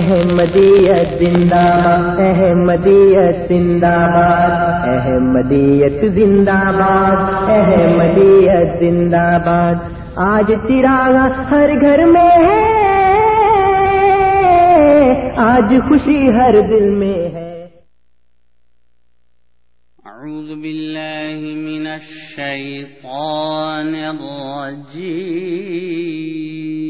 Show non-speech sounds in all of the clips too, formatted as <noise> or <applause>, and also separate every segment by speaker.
Speaker 1: احمدیت زندہ باد احمدیت زندہ باد احمدیت زندہ باد احمدیت زندہ باد آج چراغ ہر گھر میں ہے، آج خوشی ہر دل میں ہے۔
Speaker 2: أعوذ بالله من الشيطان الرجيم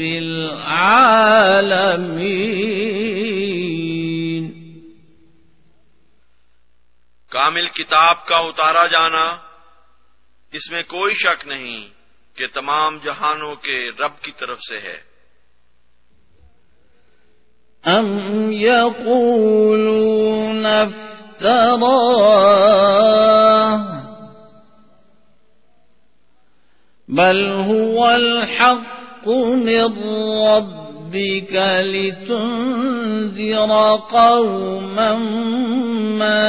Speaker 2: العالمين
Speaker 3: کامل کتاب کا اتارا جانا اس میں کوئی شک نہیں کہ تمام جہانوں کے رب کی طرف سے ہے۔
Speaker 2: أم يقولون افتراه بل هو الحق من ربك لتنذر قوما ما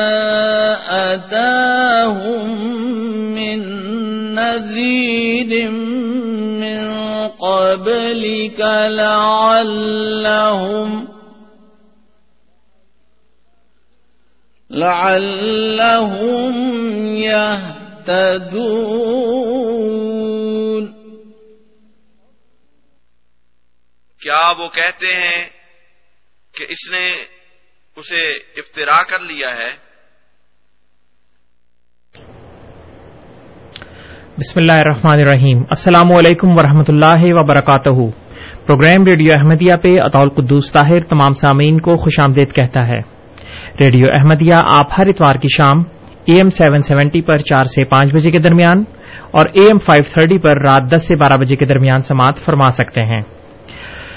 Speaker 2: أتاهم من نذير من قبلك لعلهم لعلهم يهتدون
Speaker 3: کیا وہ کہتے ہیں کہ اس نے اسے افطرا کر لیا ہے؟
Speaker 4: بسم اللہ الرحمن الرحیم۔ السلام علیکم ورحمۃ اللہ وبرکاتہ۔ پروگرام ریڈیو احمدیہ پہ اطول قدوس طاہر تمام سامعین کو خوش آمدید کہتا ہے۔ ریڈیو احمدیہ آپ ہر اتوار کی شام اے ایم سیون سیونٹی پر چار سے پانچ بجے کے درمیان اور اے ایم فائیو تھرٹی پر رات دس سے بارہ بجے کے درمیان سماعت فرما سکتے ہیں۔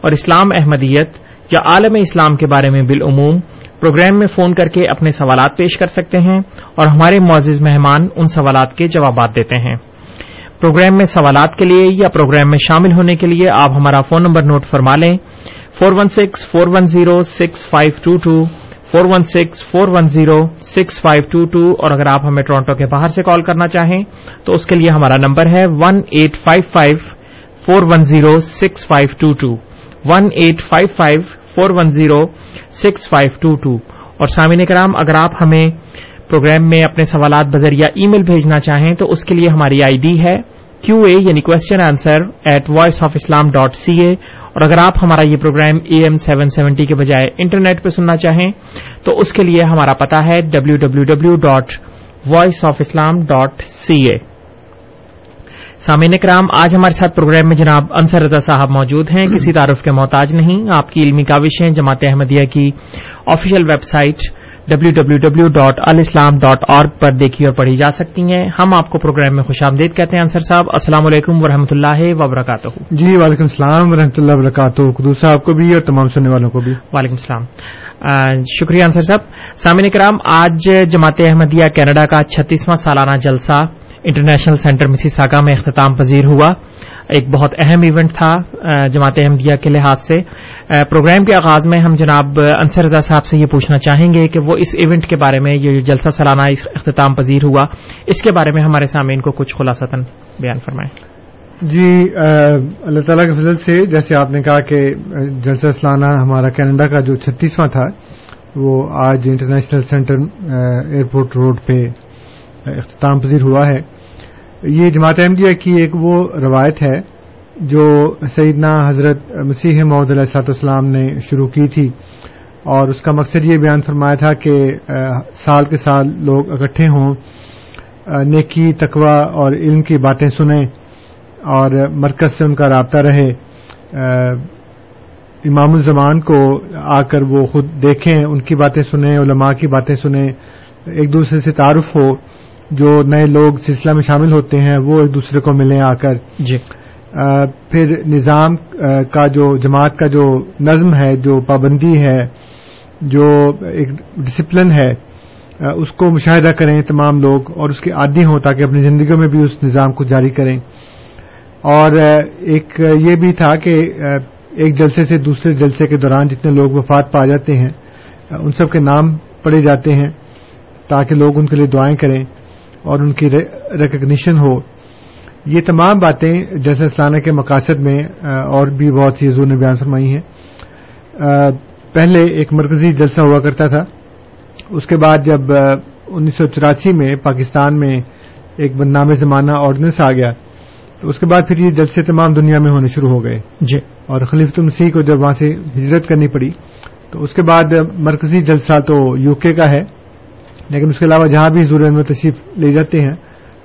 Speaker 4: اور اسلام احمدیت یا عالم اسلام کے بارے میں بالعموم پروگرام میں فون کر کے اپنے سوالات پیش کر سکتے ہیں اور ہمارے معزز مہمان ان سوالات کے جوابات دیتے ہیں۔ پروگرام میں سوالات کے لیے یا پروگرام میں شامل ہونے کے لیے آپ ہمارا فون نمبر نوٹ فرما لیں۔ Four one six, four one zero, six five two two. Four one six, four one zero, six five two two. اور اگر آپ ہمیں ٹورانٹو کے باہر سے کال کرنا چاہیں تو اس کے لیے ہمارا نمبر ہے one eight five five, four one zero, six five two two. One eight five five four one zero six five two two اور سامعین کرام، اگر آپ ہمیں پروگرام میں اپنے سوالات بذریعہ ای میل بھیجنا چاہیں تو اس کے لیے ہماری آئی ڈی ہے کیو اے یعنی question answer at voice of Islam dot C A اور اگر آپ ہمارا یہ programme A M seven seventy کے بجائے انٹرنیٹ پہ سننا چاہیں تو اس کے لیے ہمارا پتا ہے W W W dot voice of Islam dot C A سامعین کرام آج ہمارے ساتھ پروگرام میں جناب انصر رضا صاحب موجود ہیں۔ کسی تعارف کے محتاج نہیں۔ آپ کی علمی کاوشیں جماعت احمدیہ کی official website W W W dot الاسلام ڈاٹ آرگ پر دیکھی اور پڑھی جا سکتی ہیں۔ ہم آپ کو پروگرام میں خوش آمدید کہتے ہیں انصر صاحب۔ السلام علیکم ورحمۃ اللہ وبرکاتہ۔
Speaker 5: جی وعلیکم السلام ورحمۃ اللہ وبرکاتہ۔ قدوس صاحب کو بھی اور تمام سننے والوں کو بھی۔
Speaker 4: وعلیکم السلام۔ شکریہ انصر صاحب۔ سامعین کرام آج جماعت احمدیہ کینیڈا کا چھتیسواں سالانہ جلسہ انٹرنیشنل سینٹر مسی ساگا میں اختتام پذیر ہوا۔ ایک بہت اہم ایونٹ تھا جماعت احمدیہ کے لحاظ سے۔ پروگرام کے آغاز میں ہم جناب انصر رضا صاحب سے یہ پوچھنا چاہیں گے کہ وہ اس ایونٹ کے بارے میں یہ جو جلسہ سالانہ اختتام پذیر ہوا، اس کے بارے میں ہمارے سامعین کو کچھ خلاصتاً بیان فرمائیں۔
Speaker 5: جی اللہ تعالیٰ کے فضل سے جیسے آپ نے کہا کہ جلسہ سلانہ ہمارا کینیڈا کا جو چھتیسواں تھا، وہ آج انٹرنیشنل سینٹر ایئرپورٹ روڈ پہ اختتام پذیر ہوا ہے۔ یہ جماعت احمدیہ کی ایک وہ روایت ہے جو سیدنا حضرت مسیح محمد علیہ السلاط والسلام نے شروع کی تھی۔ اور اس کا مقصد یہ بیان فرمایا تھا کہ سال کے سال لوگ اکٹھے ہوں نیکی، تقوی اور علم کی باتیں سنیں اور مرکز سے ان کا رابطہ رہے۔ امام الزمان کو آ کر وہ خود دیکھیں، ان کی باتیں سنیں، علماء کی باتیں سنیں، ایک دوسرے سے تعارف ہو۔ جو نئے لوگ سلسلہ میں شامل ہوتے ہیں وہ ایک دوسرے کو ملیں آ کر۔
Speaker 4: جی۔
Speaker 5: آ، پھر نظام آ، کا جو جماعت کا جو نظم ہے جو پابندی ہے جو ایک ڈسپلن ہے آ، اس کو مشاہدہ کریں تمام لوگ اور اس کے عادی ہوں تاکہ اپنی زندگیوں میں بھی اس نظام کو جاری کریں۔ اور ایک یہ بھی تھا کہ ایک جلسے سے دوسرے جلسے کے دوران جتنے لوگ وفات پا جاتے ہیں ان سب کے نام پڑے جاتے ہیں تاکہ لوگ ان کے لیے دعائیں کریں۔ اور ان کی ریکگنیشن ہو۔ یہ تمام باتیں جیسے اسلانہ کے مقاصد میں اور بھی بہت سی حضور نے بیان فرمائی ہیں۔ پہلے ایک مرکزی جلسہ ہوا کرتا تھا۔ اس کے بعد جب انیس سو چوراسی میں پاکستان میں ایک بدنام زمانہ آرڈیننس آ گیا تو اس کے بعد پھر یہ جلسے تمام دنیا میں ہونے شروع ہو گئے۔
Speaker 4: جی۔
Speaker 5: اور خلیفۃ المسیح کو جب وہاں سے ہجرت کرنی پڑی تو اس کے بعد مرکزی جلسہ تو یو کے کا ہے۔ لیکن اس کے علاوہ جہاں بھی حضور انور تشریف لے جاتے ہیں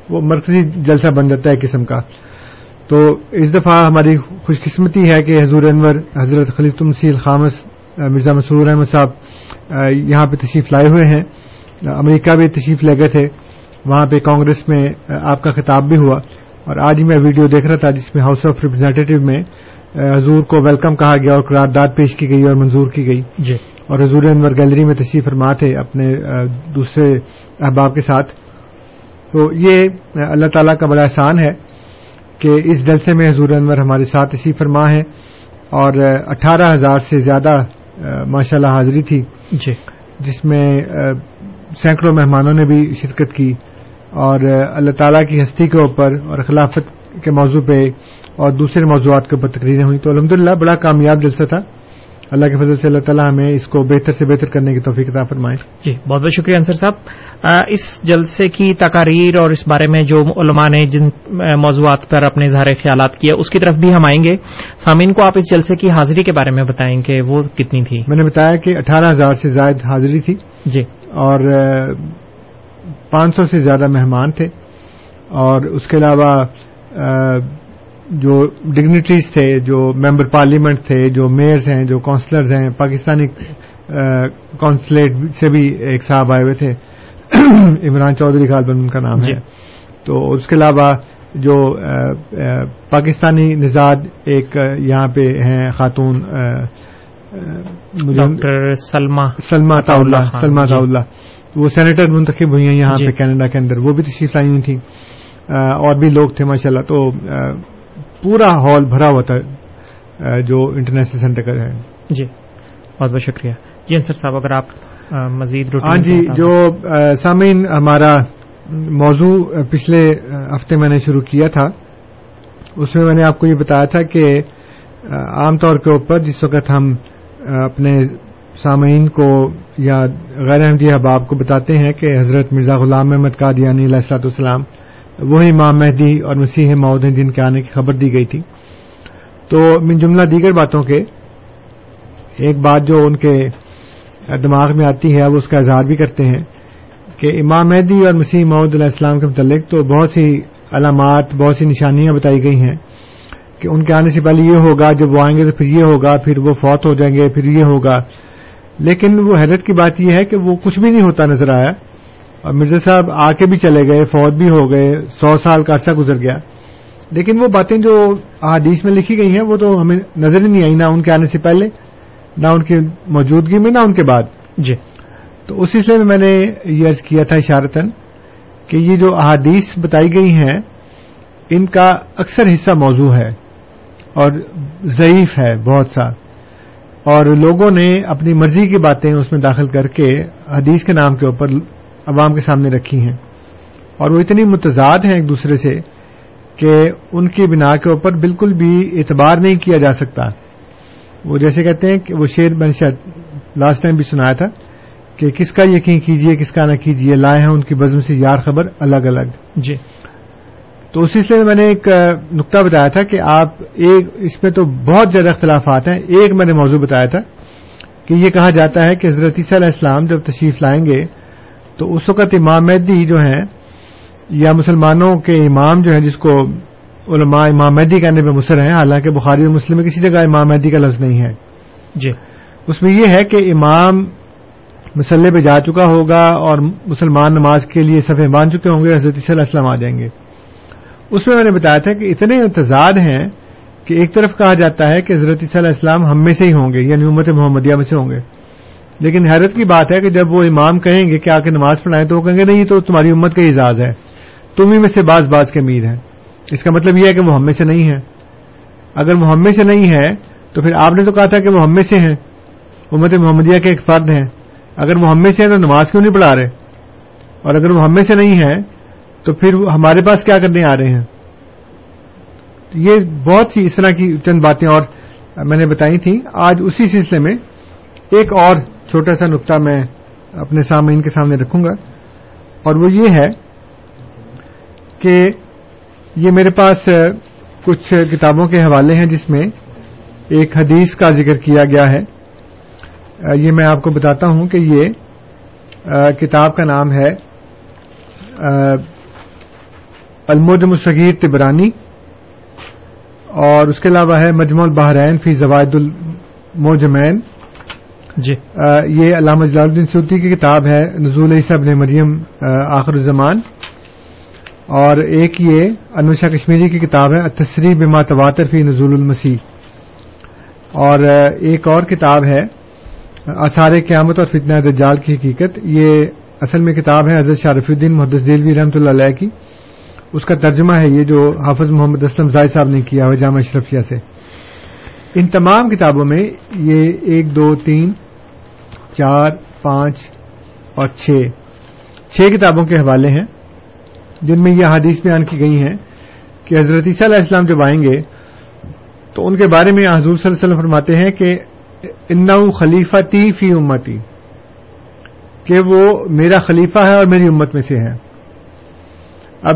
Speaker 5: وہ مرکزی جلسہ بن جاتا ہے قسم کا۔ تو اس دفعہ ہماری خوش قسمتی ہے کہ حضور انور حضرت خلیفۃ المسیح الخامس آ، مرزا مسرور احمد صاحب یہاں پہ تشریف لائے ہوئے ہیں۔ امریکہ بھی تشریف لے گئے تھے۔ وہاں پہ کانگریس میں آپ کا خطاب بھی ہوا۔ اور آج ہی میں ویڈیو دیکھ رہا تھا جس میں ہاؤس آف ریپرزینٹیو میں حضور کو ویلکم کہا گیا اور قرارداد پیش کی گئی اور منظور کی گئی۔
Speaker 4: جی۔
Speaker 5: اور حضور انور گیلری میں تشریف فرما تھے اپنے دوسرے احباب کے ساتھ۔ تو یہ اللہ تعالیٰ کا بڑا احسان ہے کہ اس جلسے میں حضور انور ہمارے ساتھ تشریف فرما ہے اور اٹھارہ ہزار سے زیادہ ماشاء اللہ حاضری تھی۔
Speaker 4: جی۔
Speaker 5: جس میں سینکڑوں مہمانوں نے بھی شرکت کی۔ اور اللہ تعالیٰ کی ہستی کے اوپر اور خلافت کے موضوع پہ اور دوسرے موضوعات کے اوپر تقریریں ہوئی تو الحمدللہ بڑا کامیاب جلسہ تھا۔ اللہ کے فضل سے اللہ تعالیٰ ہمیں اس کو بہتر سے بہتر کرنے کی توفیق عطا فرمائے۔
Speaker 4: جی بہت بہت شکریہ انصر صاحب۔ اس جلسے کی تقاریر اور اس بارے میں جو علماء نے جن موضوعات پر اپنے اظہار خیالات کیے اس کی طرف بھی ہم آئیں گے۔ سامعین کو آپ اس جلسے کی حاضری کے بارے میں بتائیں کہ وہ کتنی تھی؟
Speaker 5: میں نے بتایا کہ اٹھارہ ہزار سے زائد حاضری تھی۔
Speaker 4: جی۔
Speaker 5: اور پانچ سو سے زیادہ مہمان تھے۔ اور اس کے علاوہ جو ڈگنیٹریز تھے جو ممبر پارلیمنٹ تھے جو میئرز ہیں جو کونسلرز ہیں پاکستانی کونسلیٹ سے بھی ایک صاحب آئے ہوئے تھے۔ <clears throat> عمران چودھری غالباً ان کا نام
Speaker 4: جی۔
Speaker 5: ہے تو اس کے علاوہ جو پاکستانی نژاد ایک یہاں پہ ہیں خاتون
Speaker 4: سلما
Speaker 5: سلما
Speaker 4: عطا اللہ
Speaker 5: سلما
Speaker 4: جی۔
Speaker 5: وہ سینیٹر منتخب ہوئی ہیں یہاں
Speaker 4: جی۔
Speaker 5: پہ کینیڈا کے اندر۔ وہ بھی تشریف لائی ہوئی تھیں۔ اور بھی لوگ تھے ماشاءاللہ۔ تو پورا ہال بھرا ہوا تھا جو انٹرنیشنل سینٹر کا ہے
Speaker 4: جی بہت بہت شکریہ جی انصر صاحب اگر آپ مزید
Speaker 5: ہاں جی۔ جو سامعین ہمارا موضوع پچھلے ہفتے میں نے شروع کیا تھا اس میں میں نے آپ کو یہ بتایا تھا کہ عام طور کے اوپر جس وقت ہم اپنے سامعین کو یا غیر احمدی احباب کو بتاتے ہیں کہ حضرت مرزا غلام احمد قادیانی علیہ السلاۃ والسلام وہی امام مہدی اور مسیح مود ہیں جن کے آنے کی خبر دی گئی تھی۔ تو من جملہ دیگر باتوں کے ایک بات جو ان کے دماغ میں آتی ہے وہ اس کا اظہار بھی کرتے ہیں کہ امام مہدی اور مسیح محمد علیہ السلام کے متعلق تو بہت سی علامات، بہت سی نشانیاں بتائی گئی ہیں کہ ان کے آنے سے پہلے یہ ہوگا، جب وہ آئیں گے تو پھر یہ ہوگا، پھر وہ فوت ہو جائیں گے، پھر یہ ہوگا۔ لیکن وہ حیرت کی بات یہ ہے کہ وہ کچھ بھی نہیں ہوتا نظر آیا۔ اور مرزا صاحب آ کے بھی چلے گئے فوت بھی ہو گئے سو سال کا عرصہ گزر گیا۔ لیکن وہ باتیں جو احادیث میں لکھی گئی ہیں وہ تو ہمیں نظر ہی نہیں آئی نہ ان کے آنے سے پہلے نہ ان کی موجودگی میں نہ ان کے بعد۔
Speaker 4: جی۔
Speaker 5: تو اس سلسلے میں میں نے یہ عرض کیا تھا اشارتن کہ یہ جو احادیث بتائی گئی ہیں ان کا اکثر حصہ موضوع ہے اور ضعیف ہے بہت سا۔ اور لوگوں نے اپنی مرضی کی باتیں اس میں داخل کر کے حدیث کے نام کے اوپر عوام کے سامنے رکھی ہیں۔ اور وہ اتنی متضاد ہیں ایک دوسرے سے کہ ان کی بنا کے اوپر بالکل بھی اعتبار نہیں کیا جا سکتا۔ وہ جیسے کہتے ہیں کہ وہ شیر میں شاید لاسٹ ٹائم بھی سنایا تھا کہ کس کا یقین کیجیے کس کا نہ کیجیے لائے ہیں ان کی بزم سے یار خبر الگ الگ۔
Speaker 4: جی۔
Speaker 5: تو اس سلسلے میں میں نے ایک نقطہ بتایا تھا کہ آپ ایک اس میں تو بہت زیادہ اختلافات ہیں۔ ایک میں نے موضوع بتایا تھا کہ یہ کہا جاتا ہے کہ حضرت عیسیٰ علیہ السلام جب تشریف لائیں گے تو اس وقت امام مہدی جو ہیں یا مسلمانوں کے امام جو ہیں جس کو علماء امام مہدی کہنے پہ مصر ہیں حالانکہ بخاری اور مسلم میں کسی جگہ امام مہدی کا لفظ نہیں ہے۔
Speaker 4: جی۔
Speaker 5: اس میں یہ ہے کہ امام مسلح پہ جا چکا ہوگا اور مسلمان نماز کے لیے صفحے باندھ چکے ہوں گے حضرت صلی اللہ علیہ وسلم آ جائیں گے۔ اس میں میں نے بتایا تھا کہ اتنے انتظار ہیں کہ ایک طرف کہا جاتا ہے کہ حضرت صلی اللہ علیہ السلام ہم میں سے ہی ہوں گے یعنی امت محمدیہ میں سے ہوں گے۔ لیکن حیرت کی بات ہے کہ جب وہ امام کہیں گے کہ آ کے نماز پڑھائیں تو وہ کہیں گے نہیں تو تمہاری امت کا اعزاز ہے۔ تم ہی میں سے باز باز کے امیر ہیں۔ اس کا مطلب یہ ہے کہ وہ ہم میں سے نہیں ہے اگر وہ ہم میں سے نہیں ہے تو پھر آپ نے تو کہا تھا کہ وہ ہم میں سے ہیں۔ امت محمدیہ کے ایک فرد ہیں۔ اگر وہ ہم میں سے ہیں تو نماز کیوں نہیں پڑھا رہے؟ اور اگر وہ ہم میں سے نہیں ہے تو پھر ہمارے پاس کیا کرنے آ رہے ہیں؟ یہ بہت سی اس طرح کی چند باتیں اور میں نے بتائی تھیں۔ آج اسی سلسلے میں ایک اور چھوٹا سا نقطہ میں اپنے سامعین کے سامنے رکھوں گا۔ اور وہ یہ ہے کہ یہ میرے پاس کچھ کتابوں کے حوالے ہیں جس میں ایک حدیث کا ذکر کیا گیا ہے۔ یہ میں آپ کو بتاتا ہوں کہ یہ کتاب کا نام ہے المدم الصغیر تبرانی، اور اس کے علاوہ ہے مجموع البحرین فی زوائد الموجمین۔
Speaker 4: جی۔
Speaker 5: یہ علامہ جلال الدین سوتی کی کتاب ہے، نزول عیسیٰ ابن مریم آخر الزمان۔ اور ایک یہ انوشا کشمیری کی کتاب ہے تصری بما تواتر فی نزول المسیح۔ اور ایک اور کتاب ہے، آثار قیامت اور فتنہ دجال کی حقیقت۔ یہ اصل میں کتاب ہے حضرت شارف الدین محدث دلوی رحمۃ اللہ علیہ کی۔ اس کا ترجمہ ہے یہ جو حافظ محمد اسلم زائد صاحب نے کیا ہے جامع اشرفیہ سے۔ ان تمام کتابوں میں یہ ایک، دو، تین چار، پانچ اور چھ۔ چھ کتابوں کے حوالے ہیں، جن میں یہ حادیث بیان کی گئی ہیں کہ حضرت عیسیٰ علیہ السلام جب آئیں گے، تو ان کے بارے میں حضور صلی اللہ علیہ وسلم فرماتے ہیں کہ ان خلیفہ فی امتی، کہ وہ میرا خلیفہ ہے اور میری امت میں سے ہے۔ اب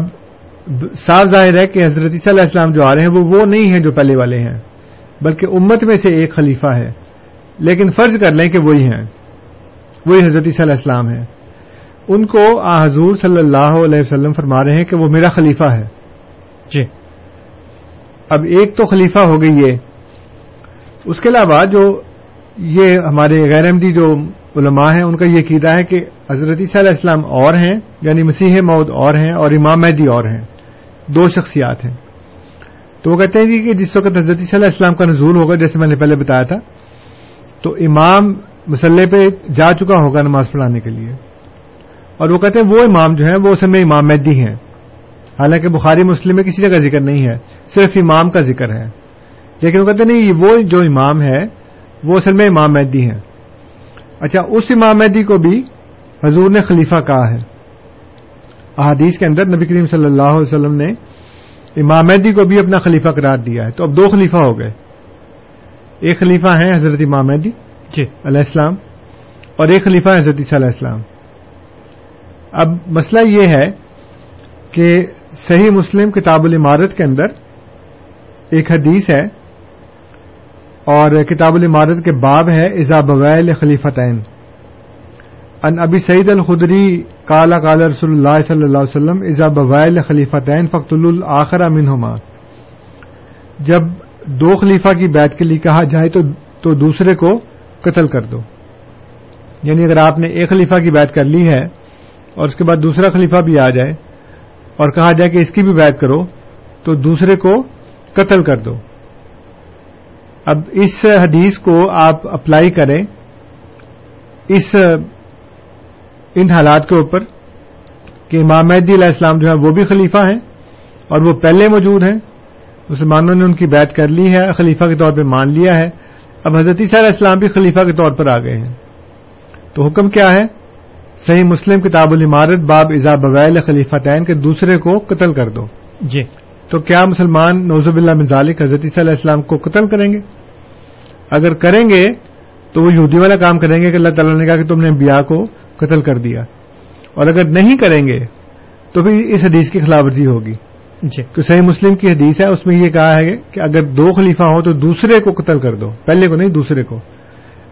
Speaker 5: صاف ظاہر ہے کہ حضرت صلی علیہ السلام جو آ رہے ہیں، وہ وہ نہیں ہیں جو پہلے والے ہیں، بلکہ امت میں سے ایک خلیفہ ہے۔ لیکن فرض کر لیں کہ وہی ہیں۔ وہی حضرت صلی اللہ علیہ السلام ہیں۔ ان کو آ حضور صلی اللہ علیہ وسلم فرما رہے ہیں کہ وہ میرا خلیفہ ہے۔
Speaker 4: جی۔
Speaker 5: اب ایک تو خلیفہ ہو گئی یہ۔ اس کے علاوہ جو یہ ہمارے غیر احمدی جو علماء ہیں، ان کا یہ قیدا ہے کہ حضرت صلی علیہ السلام اور ہیں یعنی مسیح مود اور ہیں اور امام مہدی اور ہیں۔ دو شخصیات ہیں۔ تو وہ کہتے ہیں جی کہ جس وقت حضرت صلی اللہ علیہ السلام کا نزول ہوگا، جیسے میں نے پہلے بتایا تھا، تو امام مسلح پہ جا چکا ہوگا نماز پڑھانے کے لیے۔ اور وہ کہتے ہیں وہ امام جو ہیں، وہ اصل میں امام مہدی ہیں۔ حالانکہ بخاری مسلم میں کسی جگہ ذکر نہیں ہے، صرف امام کا ذکر ہے۔ لیکن وہ کہتے ہیں، نہیں، وہ جو امام ہے، وہ اصل میں امام مہدی ہیں۔ اچھا اس امام مہدی کو بھی حضور نے خلیفہ کہا ہے۔ احادیث کے اندر نبی کریم صلی اللہ علیہ وسلم نے امام مہدی کو بھی اپنا خلیفہ قرار دیا ہے۔ تو اب دو خلیفہ ہو گئے۔ ایک خلیفہ ہیں حضرت امام مہدی
Speaker 4: جی۔
Speaker 5: علیہ السلام۔ اور ایک خلیفہ ہے حضرت علیہ السلام۔ اب مسئلہ یہ ہے کہ صحیح مسلم کتاب العمارت کے اندر ایک حدیث ہے اور کتاب العمارت کے باب ہے ایزا بغیر خلیفتین۔ ان ابی سعید الخدری کالا کالا رسول اللہ صلی اللہ علیہ وسلم ایزا بغیر خلیفتین فخت الآخر منہما۔ جب دو خلیفہ کی بیعت کے لیے کہا جائے تو دوسرے کو قتل کر دو۔ یعنی اگر آپ نے ایک خلیفہ کی بیعت کر لی ہے اور اس کے بعد دوسرا خلیفہ بھی آ جائے اور کہا جائے کہ اس کی بھی بیعت کرو، تو دوسرے کو قتل کر دو۔ اب اس حدیث کو آپ اپلائی کریں۔ اس ان حالات کے اوپر کہ امام مہدی علیہ السلام جو ہے وہ بھی خلیفہ ہیں اور وہ پہلے موجود ہیں۔ مسلمانوں نے ان کی بیعت کر لی ہے، خلیفہ کے طور پہ مان لیا ہے۔ اب حضرت عیسیٰ علیہ السلام بھی خلیفہ کے طور پر آ گئے ہیں۔ تو حکم کیا ہے؟ صحیح مسلم کتاب العمارت باب ازا بویل خلیفہ تعین کے دوسرے کو قتل کر دو۔
Speaker 4: جی۔
Speaker 5: تو کیا مسلمان نوزب اللہ مزالک حضرت عیسیٰ علیہ السلام کو قتل کریں گے؟ اگر کریں گے تو وہ یہودی والا کام کریں گے کہ اللہ تعالیٰ نے کہا کہ تم نے بیا کو قتل کر دیا۔ اور اگر نہیں کریں گے تو پھر اس حدیث کی خلاف ورزی ہوگی۔
Speaker 4: جی۔
Speaker 5: کہ صحیح مسلم کی حدیث ہے اس میں یہ کہا ہے کہ اگر دو خلیفہ ہوں تو دوسرے کو قتل کر دو۔ پہلے کو نہیں دوسرے کو۔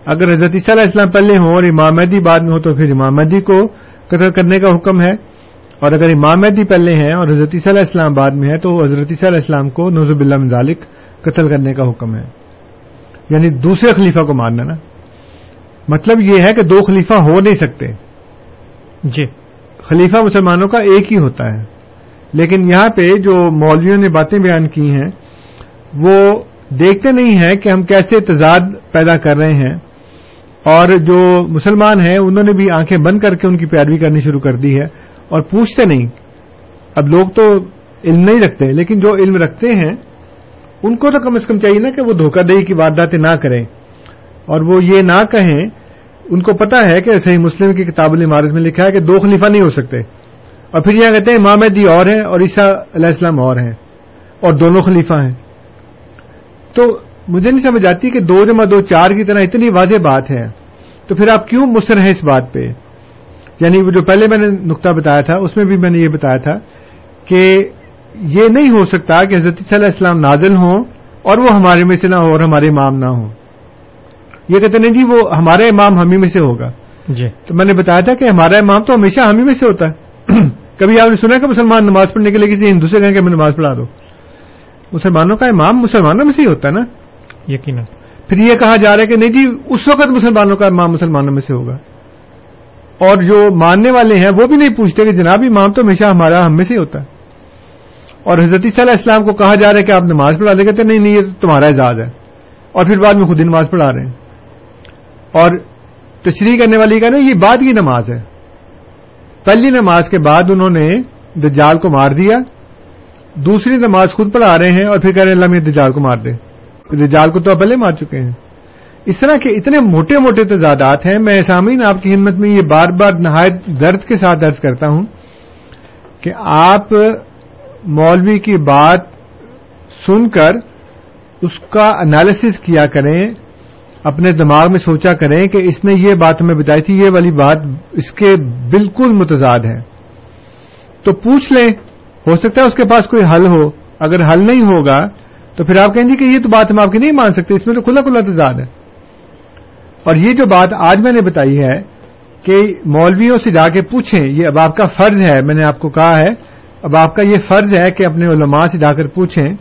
Speaker 5: اگر حضرت عیسیٰ علیہ السلام پہلے ہوں اور امام مہدی بعد میں ہو تو پھر امام مہدی کو قتل کرنے کا حکم ہے۔ اور اگر امام مہدی پہلے ہیں اور حضرت عیسیٰ علیہ السلام بعد میں ہے تو حضرت عیسیٰ علیہ السلام کو نوزب اللہ مزالک قتل کرنے کا حکم ہے۔ یعنی دوسرے خلیفہ کو ماننا نا۔ مطلب یہ ہے کہ دو خلیفہ ہو نہیں سکتے۔
Speaker 4: جی۔
Speaker 5: خلیفہ مسلمانوں کا ایک ہی ہوتا ہے۔ لیکن یہاں پہ جو مولویوں نے باتیں بیان کی ہیں، وہ دیکھتے نہیں ہیں کہ ہم کیسے تضاد پیدا کر رہے ہیں۔ اور جو مسلمان ہیں، انہوں نے بھی آنکھیں بند کر کے ان کی پیروی کرنی شروع کر دی ہے۔ اور پوچھتے نہیں۔ اب لوگ تو علم نہیں رکھتے، لیکن جو علم رکھتے ہیں، ان کو تو کم از کم چاہیے نا کہ وہ دھوکہ دہی کی وارداتیں نہ کریں۔ اور وہ یہ نہ کہیں، ان کو پتا ہے کہ صحیح مسلم کی کتاب العمارت میں لکھا ہے کہ دو خلیفہ نہیں ہو سکتے۔ اور پھر یہاں کہتے ہیں امام مہدی اور ہیں اور عیسیٰ علیہ السلام اور ہیں اور دونوں خلیفہ ہیں۔ تو مجھے نہیں سمجھ آتی کہ دو جمع دو چار کی طرح اتنی واضح بات ہے۔ تو پھر آپ کیوں مصر ہیں اس بات پہ؟ یعنی وہ جو پہلے میں نے نقطہ بتایا تھا اس میں بھی میں نے یہ بتایا تھا کہ یہ نہیں ہو سکتا کہ حضرت صلی اللہ علیہ السلام نازل ہوں اور وہ ہمارے میں سے نہ ہو اور ہمارے امام نہ ہوں۔ یہ کہتے نہیں جی وہ ہمارا امام ہمیں میں سے ہوگا۔
Speaker 4: جی۔
Speaker 5: تو میں نے بتایا تھا کہ ہمارا امام تو ہمیشہ ہمیں میں سے ہوتا ہے۔ <clears throat> کبھی آپ نے سنا کہ مسلمان نماز پڑھنے کے لیے کسی ہندو سے کہیں کہ ہمیں نماز پڑھا دو؟ مسلمانوں کا امام مسلمانوں میں سے ہی ہوتا ہے نا؟
Speaker 4: یقیناً۔
Speaker 5: پھر یہ کہا جا رہا ہے کہ نہیں جی اس وقت مسلمانوں کا امام مسلمانوں میں سے ہوگا۔ اور جو ماننے والے ہیں وہ بھی نہیں پوچھتے کہ جناب امام تو ہمیشہ ہمارا ہم میں سے ہی ہوتا ہے۔ اور حضرت صلی اللہ علیہ السلام کو کہا جا رہا ہے کہ آپ نماز پڑھا دے کہتے نہیں نہیں یہ تمہارا اعزاز ہے۔ اور پھر بعد میں خود ہی نماز پڑھا رہے ہیں۔ اور تشریح کرنے والی کا نا یہ بعد کی نماز ہے۔ پہلی نماز کے بعد انہوں نے دجال کو مار دیا، دوسری نماز خود پڑھا رہے ہیں اور پھر کہہ رہے ہیں، اللہ میں دجال کو مار دے۔ دجال کو تو پہلے مار چکے ہیں۔ اس طرح کے اتنے موٹے موٹے تضادات ہیں، میں سامعین آپ کی ہمت میں یہ بار بار نہایت درد کے ساتھ درج کرتا ہوں کہ آپ مولوی کی بات سن کر اس کا انالیسس کیا کریں۔ اپنے دماغ میں سوچا کریں کہ اس نے یہ بات ہمیں بتائی تھی، یہ والی بات اس کے بالکل متضاد ہے۔ تو پوچھ لیں، ہو سکتا ہے اس کے پاس کوئی حل ہو؟ اگر حل نہیں ہوگا، تو پھر آپ کہیں گے کہ یہ تو بات ہم آپ کی نہیں مان سکتے، اس میں تو کھلا کھلا تضاد ہے۔ اور یہ جو بات آج میں نے بتائی ہے کہ مولویوں سے جا کے پوچھیں، یہ اب آپ کا فرض ہے، میں نے آپ کو کہا ہے، اب آپ کا یہ فرض ہے کہ اپنے علماء سے جا کر پوچھیں۔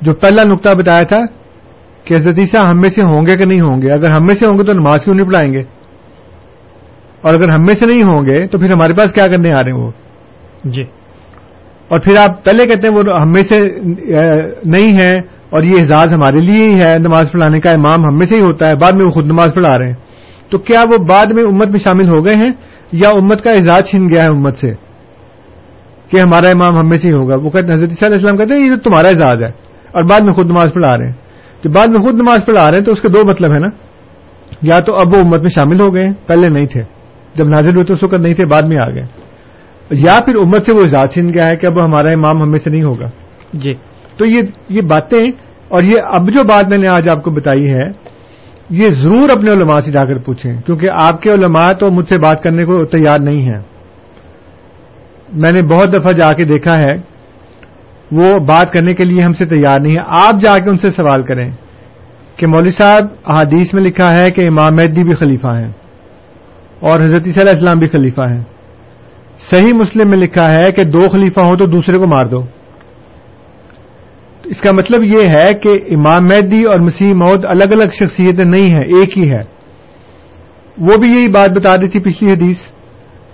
Speaker 5: جو پہلا نقطہ بتایا تھا کہ حضرت عیسیٰ ہم میں سے ہوں گے کہ نہیں ہوں گے؟ اگر ہم میں سے ہوں گے تو نماز کیوں نہیں پڑھائیں گے؟ اور اگر ہم میں سے نہیں ہوں گے تو پھر ہمارے پاس کیا کرنے آ رہے ہیں وہ؟
Speaker 4: جی۔
Speaker 5: اور پھر آپ پہلے کہتے ہیں وہ ہم میں سے نہیں ہے اور یہ اعزاز ہمارے لیے ہی ہے نماز پڑھانے کا امام ہم میں سے ہی ہوتا ہے بعد میں وہ خود نماز پڑھا رہے ہیں۔ تو کیا وہ بعد میں امت میں شامل ہو گئے ہیں یا امت کا اعزاز چھن گیا ہے امت سے کہ ہمارا امام ہم میں سے ہی ہوگا؟ وہ کہتے حضرت صلی اللہ علیہ وسلم کہتے ہیں یہ تو تمہارا اعزاز ہے اور بعد میں خود نماز پڑھا رہے ہیں۔ جب بعد میں خود نماز پڑھا رہے ہیں تو اس کے دو مطلب ہے نا۔ یا تو اب وہ امت میں شامل ہو گئے پہلے نہیں تھے۔ جب نازل ہوئے تو اس وقت نہیں تھے بعد میں آ گئے یا پھر امت سے وہ اعزاز چھن گیا ہے کہ اب ہمارا امام ہم میں سے نہیں ہوگا۔
Speaker 4: جی۔
Speaker 5: تو یہ باتیں اور یہ اب جو بات میں نے آج آپ کو بتائی ہے یہ ضرور اپنے علماء سے جا کر پوچھیں کیونکہ آپ کے علماء تو مجھ سے بات کرنے کو تیار نہیں ہیں۔ میں نے بہت دفعہ جا کے دیکھا ہے وہ بات کرنے کے لیے ہم سے تیار نہیں ہے آپ جا کے ان سے سوال کریں کہ مولوی صاحب، احادیث میں لکھا ہے کہ امام مہدی بھی خلیفہ ہیں اور حضرت صلی اللہ علیہ السلام بھی خلیفہ ہیں۔ صحیح مسلم میں لکھا ہے کہ دو خلیفہ ہوں تو دوسرے کو مار دو۔ اس کا مطلب یہ ہے کہ امام مہدی اور مسیح مود الگ الگ شخصیتیں نہیں ہیں، ایک ہی ہے۔ وہ بھی یہی بات بتا رہی تھی پچھلی حدیث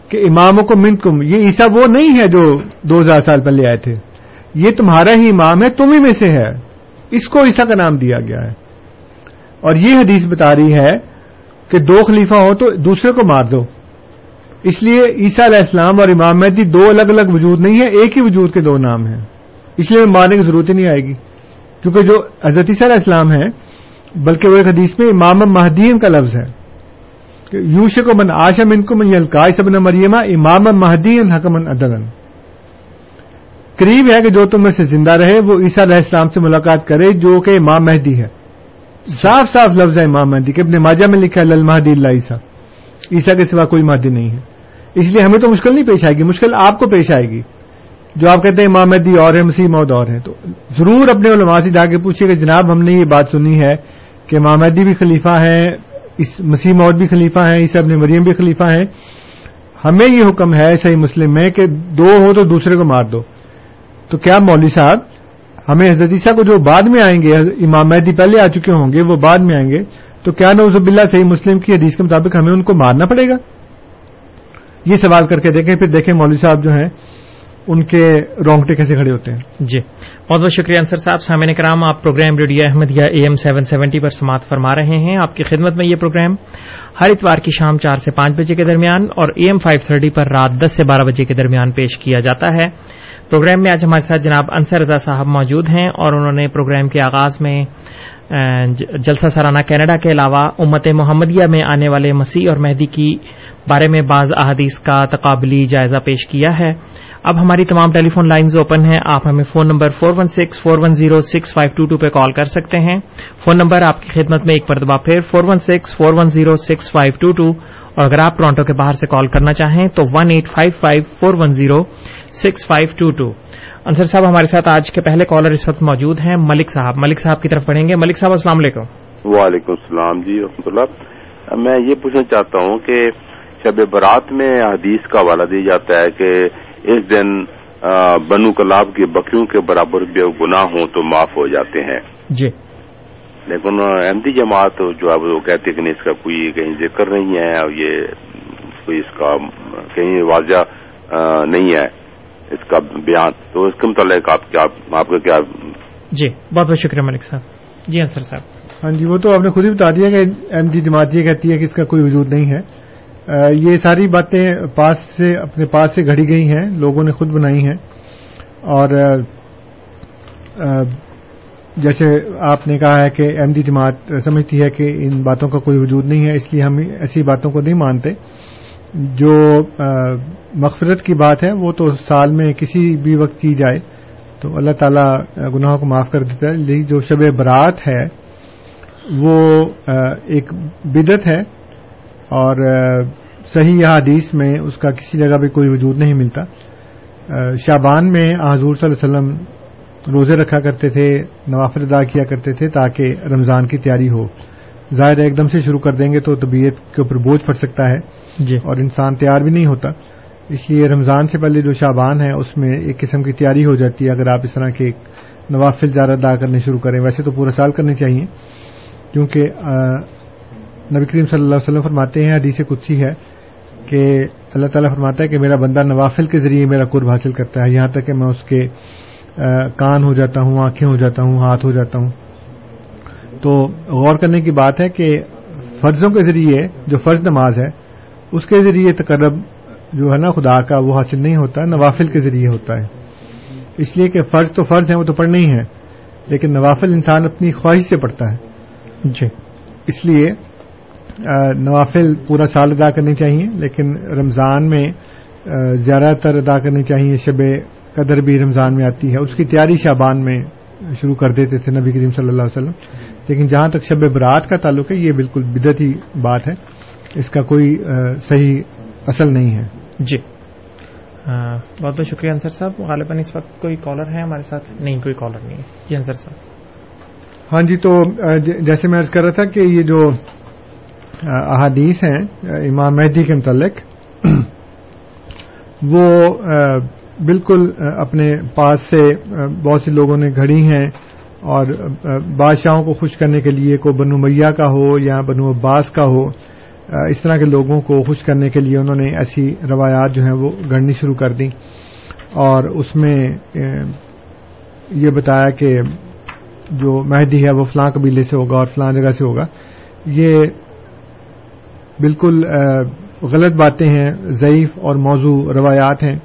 Speaker 5: کہ اماموں کو من کم یہ عیسا وہ نہیں ہے جو دو ہزار سال پہلے آئے تھے۔ یہ تمہارا ہی امام ہے، تم ہی میں سے ہے۔ اس کو عیسا کا نام دیا گیا ہے۔ اور یہ حدیث بتا رہی ہے کہ دو خلیفہ ہو تو دوسرے کو مار دو۔ اس لیے عیسیٰ علیہ السلام اور امام مہدی دو الگ الگ وجود نہیں ہے ایک ہی وجود کے دو نام ہیں۔ اس لیے مارنے کی ضرورت ہی نہیں آئے گی۔ کیونکہ جو حضرت عیسیٰ علیہ السلام ہے بلکہ وہ ایک حدیث میں امام مہدین کا لفظ ہے۔ یوش کو من آشا من کو من یلکا سبن مریمہ امام مہدین حکمن عدلن قریب ہے کہ جو تم میں سے زندہ رہے، وہ عیسیٰ علیہ السلام سے ملاقات کرے، جو کہ امام مہدی ہے۔ صاف صاف لفظ ہے امام مہدی، کہ ابن ماجہ میں لکھا ہے مہدی اللہ عیسیٰ۔ عیسیٰ کے سوا کوئی مہدی نہیں ہے۔ اس لیے ہمیں تو مشکل نہیں پیش آئے گی، مشکل آپ کو پیش آئے گی۔ جو آپ کہتے ہیں امام مہدی اور ہے مسیح مود اور ہیں، تو ضرور اپنے علماء سے جا کے پوچھیے کہ جناب ہم نے یہ بات سنی ہے کہ امام مہدی بھی خلیفہ ہیں، اس مسیح مود بھی خلیفہ ہیں، عیسیٰ ابن مریم بھی خلیفہ ہیں۔ ہمیں یہ حکم ہے صحیح مسلم میں کہ دو ہو تو دوسرے کو مار دو۔ تو کیا مولوی صاحب، ہمیں حضرت عیسیٰ کو جو بعد میں آئیں گے، امام مہدی پہلے آ چکے ہوں گے، وہ بعد میں آئیں گے، تو کیا نوز اللہ صحیح مسلم کی حدیث کے مطابق ہمیں ان کو مارنا پڑے گا؟ یہ سوال کر کے دیکھیں، پھر دیکھیں مولوی صاحب جو ہیں، ان کے رونگٹے کیسے کھڑے ہوتے ہیں۔
Speaker 4: جی۔ بہت بہت شکریہ انصر صاحب، سامعین کرام، آپ program radio Ahmadiyya AM seven seventy seventy پر سماعت فرما رہے ہیں۔ آپ کی خدمت میں یہ پروگرام ہر اتوار کی شام چار سے پانچ بجے کے درمیان اور اے ایم فائیو تھرٹی پر رات دس سے بارہ بجے کے درمیان پیش کیا جاتا ہے۔ پروگرام میں آج ہمارے ساتھ جناب انصر رضا صاحب موجود ہیں اور انہوں نے پروگرام کے آغاز میں جلسہ سرانہ کینیڈا کے علاوہ امت محمدیہ میں آنے والے مسیح اور مہدی کی بارے میں بعض احادیث کا تقابلی جائزہ پیش کیا ہے۔ اب ہماری تمام ٹیلی فون لائنز اوپن ہیں۔ آپ ہمیں phone number four one six four one zero six five two two پہ کال کر سکتے ہیں۔ فون نمبر آپ کی خدمت میں ایک مرتبہ پھر four one six four one zero six five two two اور اگر آپ ٹورانٹو کے باہر سے کال کرنا چاہیں تو one eight five five four one zero six five two two Ansar صاحب، ہمارے ساتھ آج کے پہلے کالر اس وقت موجود ہیں۔ ملک صاحب ملک صاحب کی طرف پڑھیں گے۔ ملک صاحب، السلام علیکم۔
Speaker 6: وعلیکم السلام جی رحمۃ اللہ۔ میں یہ پوچھنا چاہتا ہوں کہ شب برات میں حدیث کا حوالہ دیا جاتا ہے کہ اس دن بنو کلاب کی بکریوں کے برابر بھی گناہ ہوں تو معاف ہو جاتے ہیں۔
Speaker 4: جی۔
Speaker 6: لیکن احمدی جماعت جو ہے وہ کہتے کہ اس کا کوئی کہیں ذکر نہیں ہے اور یہ کوئی اس کا کہیں واضح نہیں ہے۔ اس کا بیان تو اس کے متعلق آپ کیا آپ کا کیا؟
Speaker 4: جی بہت بہت شکریہ ملک صاحب۔ جی انصر صاحب۔
Speaker 5: ہاں جی وہ تو آپ نے خود ہی بتا دیا کہ ایم جی جماعت یہ کہتی ہے کہ اس کا کوئی وجود نہیں ہے۔ یہ ساری باتیں پاس سے، اپنے پاس سے گھڑی گئی ہیں، لوگوں نے خود بنائی ہیں۔ اور جیسے آپ نے کہا ہے کہ ایم ڈی جماعت سمجھتی ہے کہ ان باتوں کا کوئی وجود نہیں ہے، اس لیے ہم ایسی باتوں کو نہیں مانتے۔ جو مغفرت کی بات ہے، وہ تو سال میں کسی بھی وقت کی جائے۔ تو اللہ تعالیٰ گناہوں کو معاف کر دیتا ہے۔ لیکن جو شب برات ہے، وہ ایک بدت ہے۔ اور صحیح حدیث میں اس کا کسی جگہ بھی کوئی وجود نہیں ملتا۔ شابان میں حضور صلی اللہ علیہ وسلم روزے رکھا کرتے تھے نوافل ادا کیا کرتے تھے تاکہ رمضان کی تیاری ہو۔ ظاہر ایک دم سے شروع کر دیں گے تو طبیعت کے اوپر بوجھ پڑ سکتا ہے۔
Speaker 4: جی۔
Speaker 5: اور انسان تیار بھی نہیں ہوتا۔ اس لیے رمضان سے پہلے جو شابان ہے اس میں ایک قسم کی تیاری ہو جاتی ہے۔ اگر آپ اس طرح کے نوافل زیادہ ادا کرنے شروع کریں ویسے تو پورا سال کرنے چاہیے۔ کیونکہ نبی کریم صلی اللہ علیہ وسلم فرماتے ہیں حدیث کچھ ہے کہ اللہ تعالیٰ فرماتا ہے کہ میرا بندہ نوافل کے ذریعے میرا قرب حاصل کرتا ہے۔ یہاں تک کہ میں اس کے کان ہو جاتا ہوں آنکھیں ہو جاتا ہوں ہاتھ ہو جاتا ہوں۔ تو غور کرنے کی بات ہے کہ فرضوں کے ذریعے جو فرض نماز ہے اس کے ذریعے تقرب جو ہے نا خدا کا وہ حاصل نہیں ہوتا نوافل کے ذریعے ہوتا ہے۔ اس لیے کہ فرض تو فرض ہیں وہ تو پڑھنے ہی ہیں لیکن نوافل انسان اپنی خواہش سے پڑھتا ہے۔
Speaker 4: جی۔
Speaker 5: اس لیے نوافل پورا سال ادا کرنی چاہیے لیکن رمضان میں زیادہ تر ادا کرنی چاہیے شب قدر بھی رمضان میں آتی ہے۔ اس کی تیاری شابان میں شروع کر دیتے تھے نبی کریم صلی اللہ علیہ وسلم۔ لیکن جہاں تک شب برات کا تعلق ہے یہ بالکل بدتی بات ہے۔ اس کا کوئی صحیح اصل نہیں ہے۔
Speaker 4: جی۔ بہت بہت شکریہ انصر صاحب۔ غالباً اس وقت کوئی کالر ہے ہمارے ساتھ؟ نہیں کوئی کالر نہیں ہے۔ جی انصر صاحب۔
Speaker 5: ہاں جی تو جیسے میں عرض کر رہا تھا کہ یہ جو احادیث ہیں، امام مہدی کے متعلق۔ وہ بالکل اپنے پاس سے بہت سے لوگوں نے گھڑی ہیں اور بادشاہوں کو خوش کرنے کے لیے کو بنو میاں کا ہو یا بنو عباس کا ہو اس طرح کے لوگوں کو خوش کرنے کے لیے انہوں نے ایسی روایات جو ہیں وہ گڑنی شروع کر دیں۔ اور اس میں یہ بتایا کہ جو مہدی ہے وہ فلاں قبیلے سے ہوگا اور فلاں جگہ سے ہوگا۔ یہ بالکل غلط باتیں ہیں ضعیف اور موضوع روایات ہیں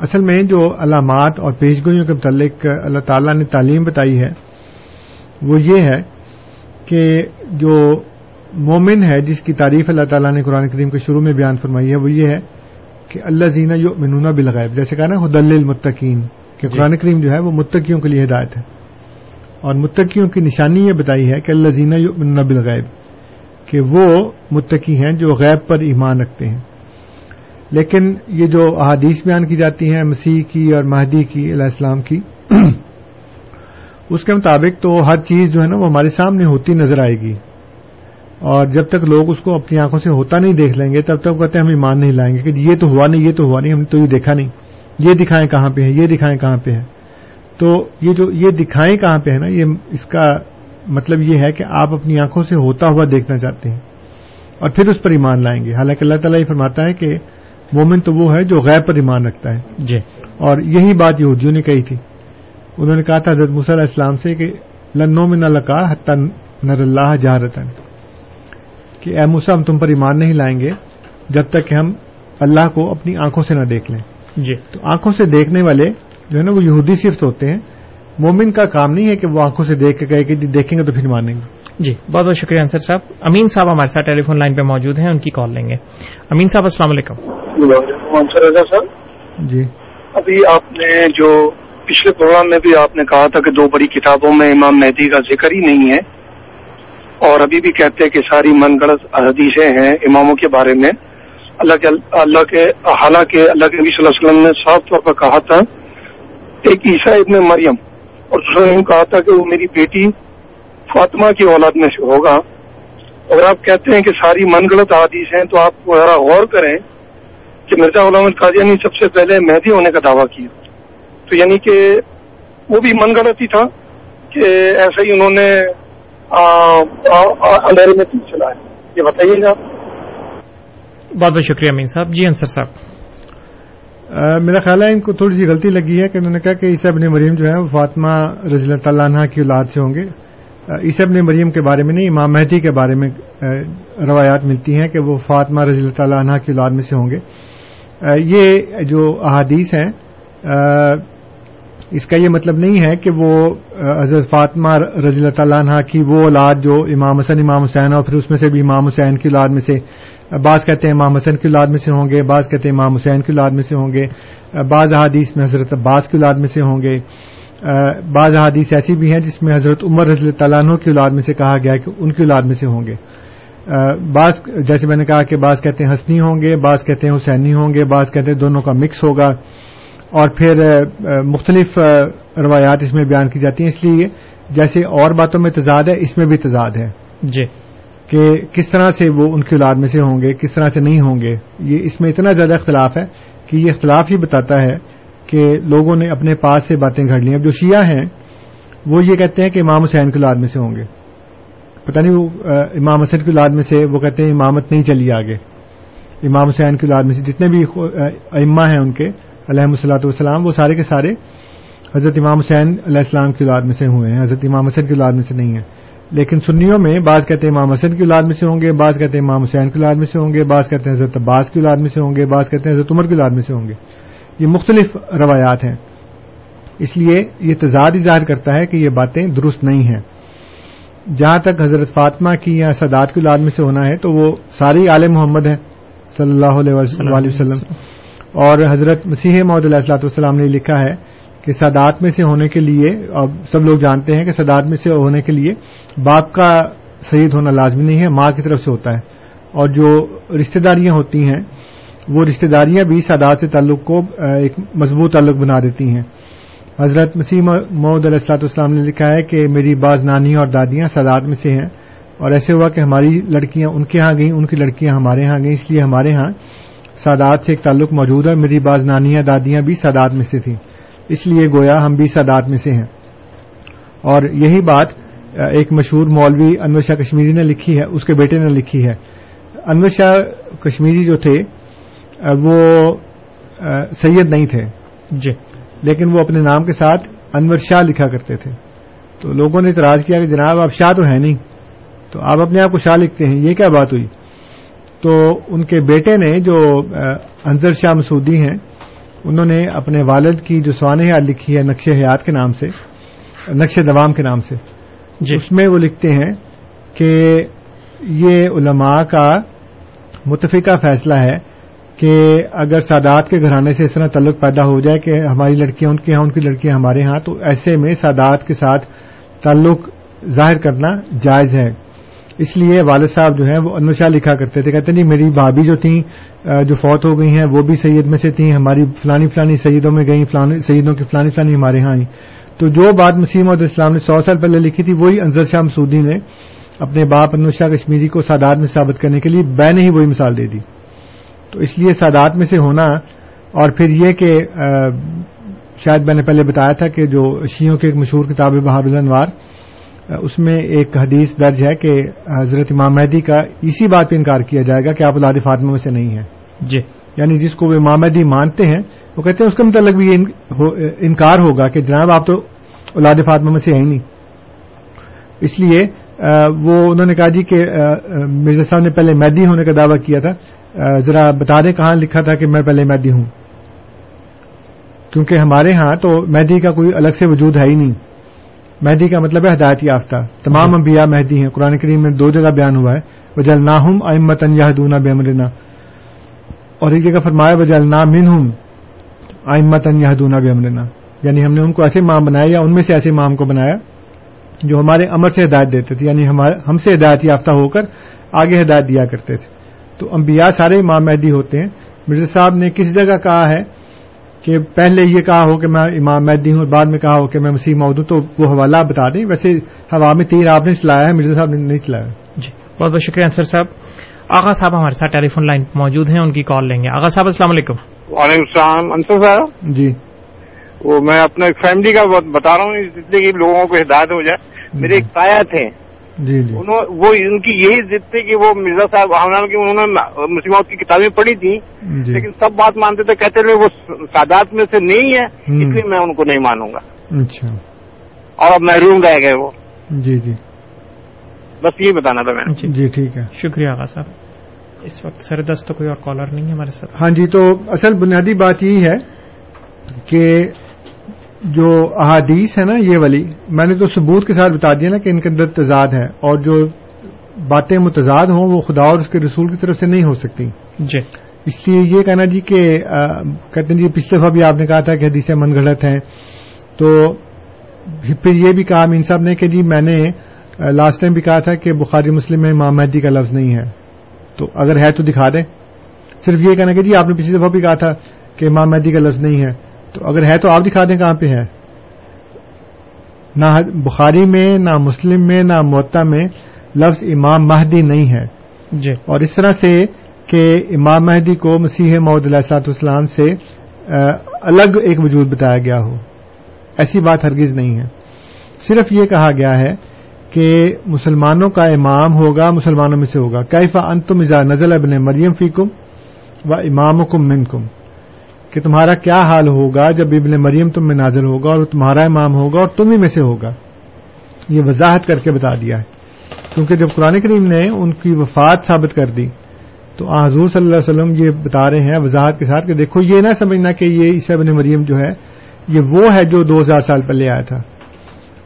Speaker 5: اصل میں جو علامات اور پیشگوئیوں کے متعلق اللہ تعالیٰ نے تعلیم بتائی ہے وہ یہ ہے کہ جو مومن ہے جس کی تعریف اللہ تعالیٰ نے قرآن کریم کے شروع میں بیان فرمائی ہے وہ یہ ہے کہ اللہ زینہ یو منونا بالغیب جیسے کہا نا حدل المتقین کہ جی۔ قرآن کریم جو ہے وہ متقیوں کے لیے ہدایت ہے اور متقیوں کی نشانی یہ بتائی ہے کہ اللہ زینہ یو منونا بالغیب کہ وہ متقی ہیں جو غیب پر ایمان رکھتے ہیں۔ لیکن یہ جو احادیث بیان کی جاتی ہیں، مسیح کی اور مہدی کی، علیہ السلام کی، اس کے مطابق تو ہر چیز جو ہے نا وہ ہمارے سامنے ہوتی نظر آئے گی۔ اور جب تک لوگ اس کو اپنی آنکھوں سے ہوتا نہیں دیکھ لیں گے، تب تک کہتے ہیں ہم ایمان نہیں لائیں گے کہ یہ تو ہوا نہیں، یہ تو ہوا نہیں، ہم نے تو یہ دیکھا نہیں۔ یہ دکھائیں کہاں پہ ہے یہ دکھائیں کہاں پہ ہے تو یہ جو یہ دکھائیں کہاں پہ ہے نا، یہ اس کا مطلب یہ ہے کہ آپ اپنی آنکھوں سے ہوتا ہوا دیکھنا چاہتے ہیں اور پھر اس پر ایمان لائیں گے۔ حالانکہ اللہ تعالیٰ یہ فرماتا ہے کہ مومن تو وہ ہے جو غیر پر ایمان رکھتا ہے۔
Speaker 4: جی۔
Speaker 5: اور یہی بات یہودیوں نے کہی تھی۔ انہوں نے کہا تھا حضرت مصر اسلام سے کہ لنو میں نہ لکا حتہ نر اللہ جہرتن کہ اے موسا ہم تم پر ایمان نہیں لائیں گے جب تک کہ ہم اللہ کو اپنی آنکھوں سے نہ دیکھ لیں۔
Speaker 4: جی۔
Speaker 5: تو آنکھوں سے دیکھنے والے جو ہے نا وہ یہودی صرف ہوتے ہیں۔ مومن کا کام نہیں ہے کہ وہ آنکھوں سے دیکھ کے کہے کہ جی دیکھیں گے تو پھر مانیں گے۔
Speaker 4: جی بہت بہت شکریہ انصر صاحب۔ امین صاحب ہمارے ساتھ ٹیلی فون لائن پہ موجود ہیں ان کی کال لیں گے۔ امین صاحب السلام علیکم۔
Speaker 7: سر
Speaker 5: جی۔
Speaker 7: ابھی آپ نے جو پچھلے پروگرام میں بھی آپ نے کہا تھا کہ دو بڑی کتابوں میں امام مہدی کا ذکر ہی نہیں ہے اور ابھی بھی کہتے ہیں کہ ساری من گڑت حدیثیں ہیں اماموں کے بارے میں۔ اللہ کے اللہ کے حالانکہ اللہ کے نبی صلی اللہ علیہ وسلم نے صاف طور پر کہا تھا ایک عیسیٰ ابن مریم اور دوسرا نے کہا تھا کہ وہ میری بیٹی فاطمہ کی اولاد میں سے ہوگا۔ اگر آپ کہتے ہیں کہ ساری من گڑت حادیث ہیں، تو آپ ذرا غور کریں کہ مرزا غلام القادیانی نے سب سے پہلے مہدی ہونے کا دعویٰ کیا۔ تو یعنی کہ وہ بھی من گڑت ہی تھا کہ ایسا ہی انہوں نے اندھیرے میں چلا ہے یہ بتائیے گا۔
Speaker 4: بہت بہت شکریہ امین صاحب۔ جی انصر صاحب۔
Speaker 5: میرا خیال ہے ان کو تھوڑی سی غلطی لگی ہے کہ انہوں نے کہا کہ عیسی ابن مریم جو ہے وہ فاطمہ رضی اللہ تعالیٰ عنہ کی اولاد سے ہوں گے۔ عیسی ابن مریم کے بارے میں نہیں، امام مہدی کے بارے میں روایات ملتی ہیں کہ وہ فاطمہ رضی اللہ تعالیٰ عنہ کی اولاد میں سے ہوں گے۔ یہ جو احادیث ہیں اس کا یہ مطلب نہیں ہے کہ وہ حضرت فاطمہ رضی اللہ تعالیٰ عنہ کی وہ اولاد جو امام حسن، امام حسین اور پھر اس میں سے بھی امام حسین کی اولاد میں سے بعض کہتے ہیں امام حسن کی اولاد میں سے ہوں گے، بعض کہتے ہیں امام حسین کی اولاد میں سے ہوں گے، بعض احادیث میں حضرت عباس کی اولاد میں سے ہوں گے۔ بعض احادیث ایسی بھی ہیں جس میں حضرت عمر رضی اللہ عنہ کی اولاد میں سے کہا گیا کہ ان کی اولاد میں سے ہوں گے۔ بعض، جیسے میں نے کہا کہ بعض کہتے ہیں حسنی ہوں گے، بعض کہتے ہیں حسینی ہوں گے، بعض کہتے ہیں دونوں کا مکس ہوگا۔ اور پھر مختلف روایات اس میں بیان کی جاتی ہیں، اس لیے جیسے اور باتوں میں تضاد ہے، اس میں بھی تضاد ہے۔
Speaker 4: جی۔
Speaker 5: کہ کس طرح سے وہ ان کی اولاد میں سے ہوں گے، کس طرح سے نہیں ہوں گے، یہ اس میں اتنا زیادہ اختلاف ہے کہ یہ اختلاف ہی بتاتا ہے کہ لوگوں نے اپنے پاس سے باتیں گھڑ لی اب جو شیعہ ہیں، وہ یہ کہتے ہیں کہ امام حسین کی اولاد میں سے ہوں گے۔ پتہ نہیں وہ امام حسین کی اولاد میں سے وہ کہتے ہیں امامت نہیں چلی آگے۔ امام حسین کی اولاد میں سے جتنے بھی اما ہیں ان کے، علیہ السلاۃ والسلام، وہ سارے کے سارے حضرت امام حسین علیہ السلام کی اولاد میں سے ہوئے ہیں، حضرت امام حسین کی اولاد میں سے نہیں ہے لیکن سنیوں میں بعض کہتے ہیں امام حسن کی اولاد میں سے ہوں گے بعض کہتے ہیں امام حسین کی اولاد میں سے ہوں گے بعض کہتے ہیں حضرت عباس کی اولاد میں سے ہوں گے بعض کہتے ہیں حضرت عمر کی اولاد میں سے ہوں گے۔ یہ مختلف روایات ہیں۔ اس لیے یہ تضاد ظاہر کرتا ہے کہ یہ باتیں درست نہیں ہیں۔ جہاں تک حضرت فاطمہ کی یا سادات کی اولاد میں سے ہونا ہے تو وہ ساری عالم محمد ہیں صلی اللہ علیہ وسلم۔ اور حضرت مسیح محدود علیہ السلاۃ والسلام نے لکھا ہے کہ سادات میں سے ہونے کے لیے، اب سب لوگ جانتے ہیں کہ سادات میں سے ہونے کے لیے باپ کا سعید ہونا لازمی نہیں ہے، ماں کی طرف سے ہوتا ہے۔ اور جو رشتہ داریاں ہوتی ہیں، وہ رشتہ داریاں بھی سادات سے تعلق کو ایک مضبوط تعلق بنا دیتی ہیں۔ حضرت مسیح محدود علیہ السلاۃ والسلام نے لکھا ہے کہ میری بعض نانی اور دادیاں سادات میں سے ہیں۔ اور ایسے ہوا کہ ہماری لڑکیاں ان کے ہاں گئیں، ان کی لڑکیاں ہمارے ہاں گئیں، اس لیے ہمارے ہاں سادات سے ایک تعلق موجود ہے۔ میری بعض نانیاں، دادیاں بھی سادات میں سے تھیں۔ اس لیے گویا ہم بھی سادات میں سے ہیں۔ اور یہی بات ایک مشہور مولوی انور شاہ کشمیری نے لکھی ہے اس کے بیٹے نے لکھی ہے۔ انور شاہ کشمیری جو تھے وہ سید نہیں تھے۔
Speaker 4: جی۔
Speaker 5: لیکن وہ اپنے نام کے ساتھ انور شاہ لکھا کرتے تھے۔ تو لوگوں نے اعتراض کیا کہ جناب آپ شاہ تو ہے نہیں۔ تو آپ اپنے آپ کو شاہ لکھتے ہیں یہ کیا بات ہوئی؟ تو ان کے بیٹے نے جو انضر شاہ مسودی ہیں انہوں نے اپنے والد کی جو سوانح لکھی ہے نقش حیات کے نام سے نقش دوام کے نام سے
Speaker 4: جی۔
Speaker 5: اس میں وہ لکھتے ہیں کہ یہ علماء کا متفقہ فیصلہ ہے کہ اگر سادات کے گھرانے سے اس طرح تعلق پیدا ہو جائے کہ ہماری لڑکیاں ان کے ہاں ان کی لڑکیاں ہمارے ہاں تو ایسے میں سادات کے ساتھ تعلق ظاہر کرنا جائز ہے۔ اس لیے والد صاحب جو ہیں وہ انور شاہ لکھا کرتے تھے، کہتے نہیں جی، میری بھابھی جو تھیں جو فوت ہو گئی ہیں، وہ بھی سید میں سے تھیں، ہماری فلانی فلانی سیدوں میں گئیں سیدوں کی فلانی فلانی ہمارے ہاں آئیں۔ تو جو بات مسیم عدد اسلام نے سو سال پہلے لکھی تھی، وہی انضر شاہ مسودی نے اپنے باپ انور شاہ کشمیری کو سادات میں ثابت کرنے کے لیے بے نے ہی وہی مثال دے دی۔ تو اس لیے سادات میں سے ہونا اور پھر یہ کہ شاید میں نے پہلے بتایا تھا کہ جو شیوں کی ایک مشہور کتاب ہے بہار الانوار اس میں ایک حدیث درج ہے کہ حضرت امام مہدی کا اسی بات پہ انکار کیا جائے گا کہ آپ اولاد فاطمہ میں سے نہیں ہیں۔
Speaker 4: جی۔
Speaker 5: یعنی جس کو وہ امام مہدی مانتے ہیں وہ کہتے ہیں اس کے متعلق بھی یہ انکار ہوگا کہ جناب آپ تو اولاد فاطمہ میں سے ہیں نہیں۔ اس لیے وہ انہوں نے کہا جی کہ مرزا صاحب نے پہلے میدی ہونے کا دعویٰ کیا تھا۔ ذرا بتا دیں کہاں لکھا تھا کہ میں پہلے میدی ہوں۔ کیونکہ ہمارے ہاں تو مہدی کا کوئی الگ سے وجود ہے ہی نہیں۔ مہدی کا مطلب ہے ہدایت یافتہ۔ تمام انبیاء مہدی ہیں۔ قرآن کریم میں دو جگہ بیان ہوا ہے۔ وجل ناہم امتن یا دونا اور ایک جگہ فرمایا وجل نا من ہوں آئمتن یا دونا بے امرنا یعنی ہم نے ان کو ایسے امام بنایا یا ان میں سے ایسے امام کو بنایا جو ہمارے امر سے ہدایت دیتے تھے یعنی ہم سے ہدایت یافتہ ہو کر آگے ہدایت دیا کرتے تھے۔ تو انبیاء سارے امام مہدی ہوتے ہیں۔ مرزا صاحب نے کس جگہ کہا ہے؟ کہ پہلے یہ کہا ہو کہ میں امام مہدی ہوں بعد میں کہا ہو کہ میں مسیح مود ہوں تو وہ حوالہ بتا دیں۔ ویسے ہوا میں تیر آپ نے چلایا ہے مرزا صاحب نے نہیں چلایا۔
Speaker 4: جی بہت بہت شکریہ انصر صاحب۔ آغا صاحب ہمارے ساتھ ٹیلی فون لائن موجود ہیں ان کی کال لیں گے۔ آغا صاحب السلام علیکم۔
Speaker 8: وعلیکم السلام انصر صاحب۔
Speaker 5: جی۔
Speaker 8: وہ میں اپنے فیملی کا بتا رہا ہوں جتنے کہ لوگوں کو ہدایت ہو جائے۔ میرے ایک تایا تھے۔
Speaker 5: جی جی۔
Speaker 8: وہ ان کی یہی ضد تھی کہ وہ مرزا صاحب کی انہوں نے مسلمات کی کتابیں پڑھی تھیں۔
Speaker 5: جی۔
Speaker 8: لیکن سب بات مانتے تھے کہتے تھے وہ سادات میں سے نہیں ہے اس لیے میں ان کو نہیں مانوں گا۔
Speaker 5: اچھا۔
Speaker 8: اور اب محروم رہ گئے وہ۔
Speaker 5: جی جی۔
Speaker 8: بس یہ بتانا تھا میں
Speaker 5: جی ٹھیک ہے۔
Speaker 4: شکریہ آغا صاحب۔ اس وقت سر دست تو کوئی اور کالر نہیں ہے ہمارے ساتھ؟
Speaker 5: ہاں جی تو اصل بنیادی بات یہی ہے کہ جو احادیث ہے نا یہ والی میں نے تو ثبوت کے ساتھ بتا دیا نا کہ ان کے اندر تضاد ہے اور جو باتیں متضاد ہوں وہ خدا اور اس کے رسول کی طرف سے نہیں ہو سکتی۔
Speaker 4: جی۔
Speaker 5: اس لیے یہ کہنا جی کہ کہتے ہیں جی پچھلے دفعہ بھی آپ نے کہا تھا کہ حدیثیں من گھڑت ہیں۔ تو پھر یہ بھی کہا امین صاحب نے کہ جی میں نے لاسٹ ٹائم بھی کہا تھا کہ بخاری مسلم میں امام مہدی کا لفظ نہیں ہے۔ تو اگر ہے تو دکھا دیں۔ صرف یہ کہنا کہ جی آپ نے پچھلی دفعہ بھی کہا تھا کہ امام مہدی کا لفظ نہیں ہے۔ تو اگر ہے تو آپ دکھا دیں کہاں پہ ہے۔ نہ بخاری میں نہ مسلم میں نہ معطا میں لفظ امام مہدی نہیں ہے۔
Speaker 4: جی۔
Speaker 5: اور اس طرح سے کہ امام مہدی کو مسیح محدود علیہ اسلام سے الگ ایک وجود بتایا گیا ہو۔ ایسی بات ہرگز نہیں ہے۔ صرف یہ کہا گیا ہے کہ مسلمانوں کا امام ہوگا مسلمانوں میں سے ہوگا۔ کیفا انتم ازا نزل ابن مریم فیکم و امام کم من کم کہ تمہارا کیا حال ہوگا جب ابن مریم تم میں نازل ہوگا اور تمہارا امام ہوگا اور تم ہی میں سے ہوگا؟ یہ وضاحت کر کے بتا دیا ہے۔ کیونکہ جب قرآن کریم نے ان کی وفات ثابت کر دی، تو حضور صلی اللہ علیہ وسلم یہ بتا رہے ہیں وضاحت کے ساتھ کہ دیکھو، یہ نہ سمجھنا کہ یہ عیسی ابن مریم جو ہے، یہ وہ ہے جو دو ہزار سال پہلے آیا تھا،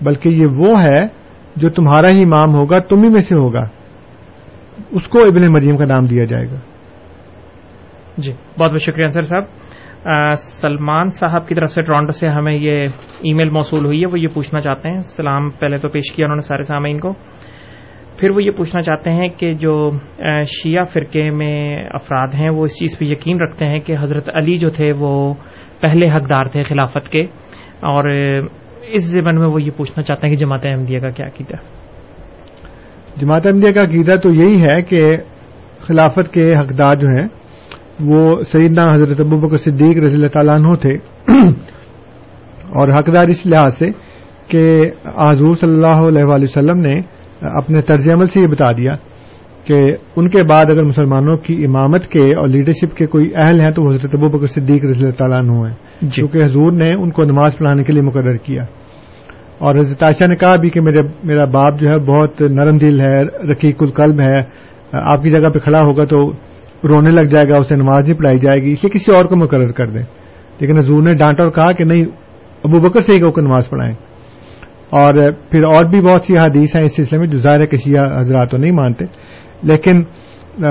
Speaker 5: بلکہ یہ وہ ہے جو تمہارا ہی امام ہوگا، تم ہی میں سے ہوگا۔ اس کو ابن مریم کا نام دیا جائے گا۔
Speaker 4: جی بہت بہت شکریہ سر صاحب۔ سلمان صاحب کی طرف سے ٹورانٹو سے ہمیں یہ ای میل موصول ہوئی ہے، وہ یہ پوچھنا چاہتے ہیں۔ سلام، پہلے تو پیش کیا انہوں نے سارے سامعین کو۔ پھر وہ یہ پوچھنا چاہتے ہیں کہ جو شیعہ فرقے میں افراد ہیں، وہ اس چیز پہ یقین رکھتے ہیں کہ حضرت علی جو تھے، وہ پہلے حقدار تھے خلافت کے۔ اور اس زمن میں وہ یہ پوچھنا چاہتے ہیں کہ جماعت احمدیہ کا کیا عقیدہ
Speaker 5: جماعت احمدیہ کا عقیدہ تو یہی ہے کہ خلافت کے حقدار جو ہیں وہ سیدنا حضرت ابو بکر صدیق رضی اللہ تعالیٰ عنہ تھے۔ اور حقدار اس لحاظ سے کہ حضور صلی اللہ علیہ وآلہ وسلم نے اپنے طرز عمل سے یہ بتا دیا کہ ان کے بعد اگر مسلمانوں کی امامت کے اور لیڈرشپ کے کوئی اہل ہیں تو وہ حضرت ابو بکر صدیق رضی اللہ تعالیٰ عنہ ہیں۔
Speaker 4: جی۔
Speaker 5: کیونکہ حضور نے ان کو نماز پڑھانے کے لیے مقرر کیا۔ اور حضرت عائشہ نے کہا بھی کہ میرے میرا باپ جو ہے بہت نرم دل ہے رقیق القلب ہے۔ آپ کی جگہ پہ کھڑا ہوگا تو رونے لگ جائے گا، اسے نماز نہیں پڑھائی جائے گی، اسے کسی اور کو مقرر کر دیں۔ لیکن حضور نے ڈانٹا اور کہا کہ نہیں، ابو بکر سے ہی کو نماز پڑھائیں۔ اور پھر اور بھی بہت سی حدیث ہیں اس سلسلے میں جو ظاہر ہے کہ شیعہ حضرات تو نہیں مانتے۔ لیکن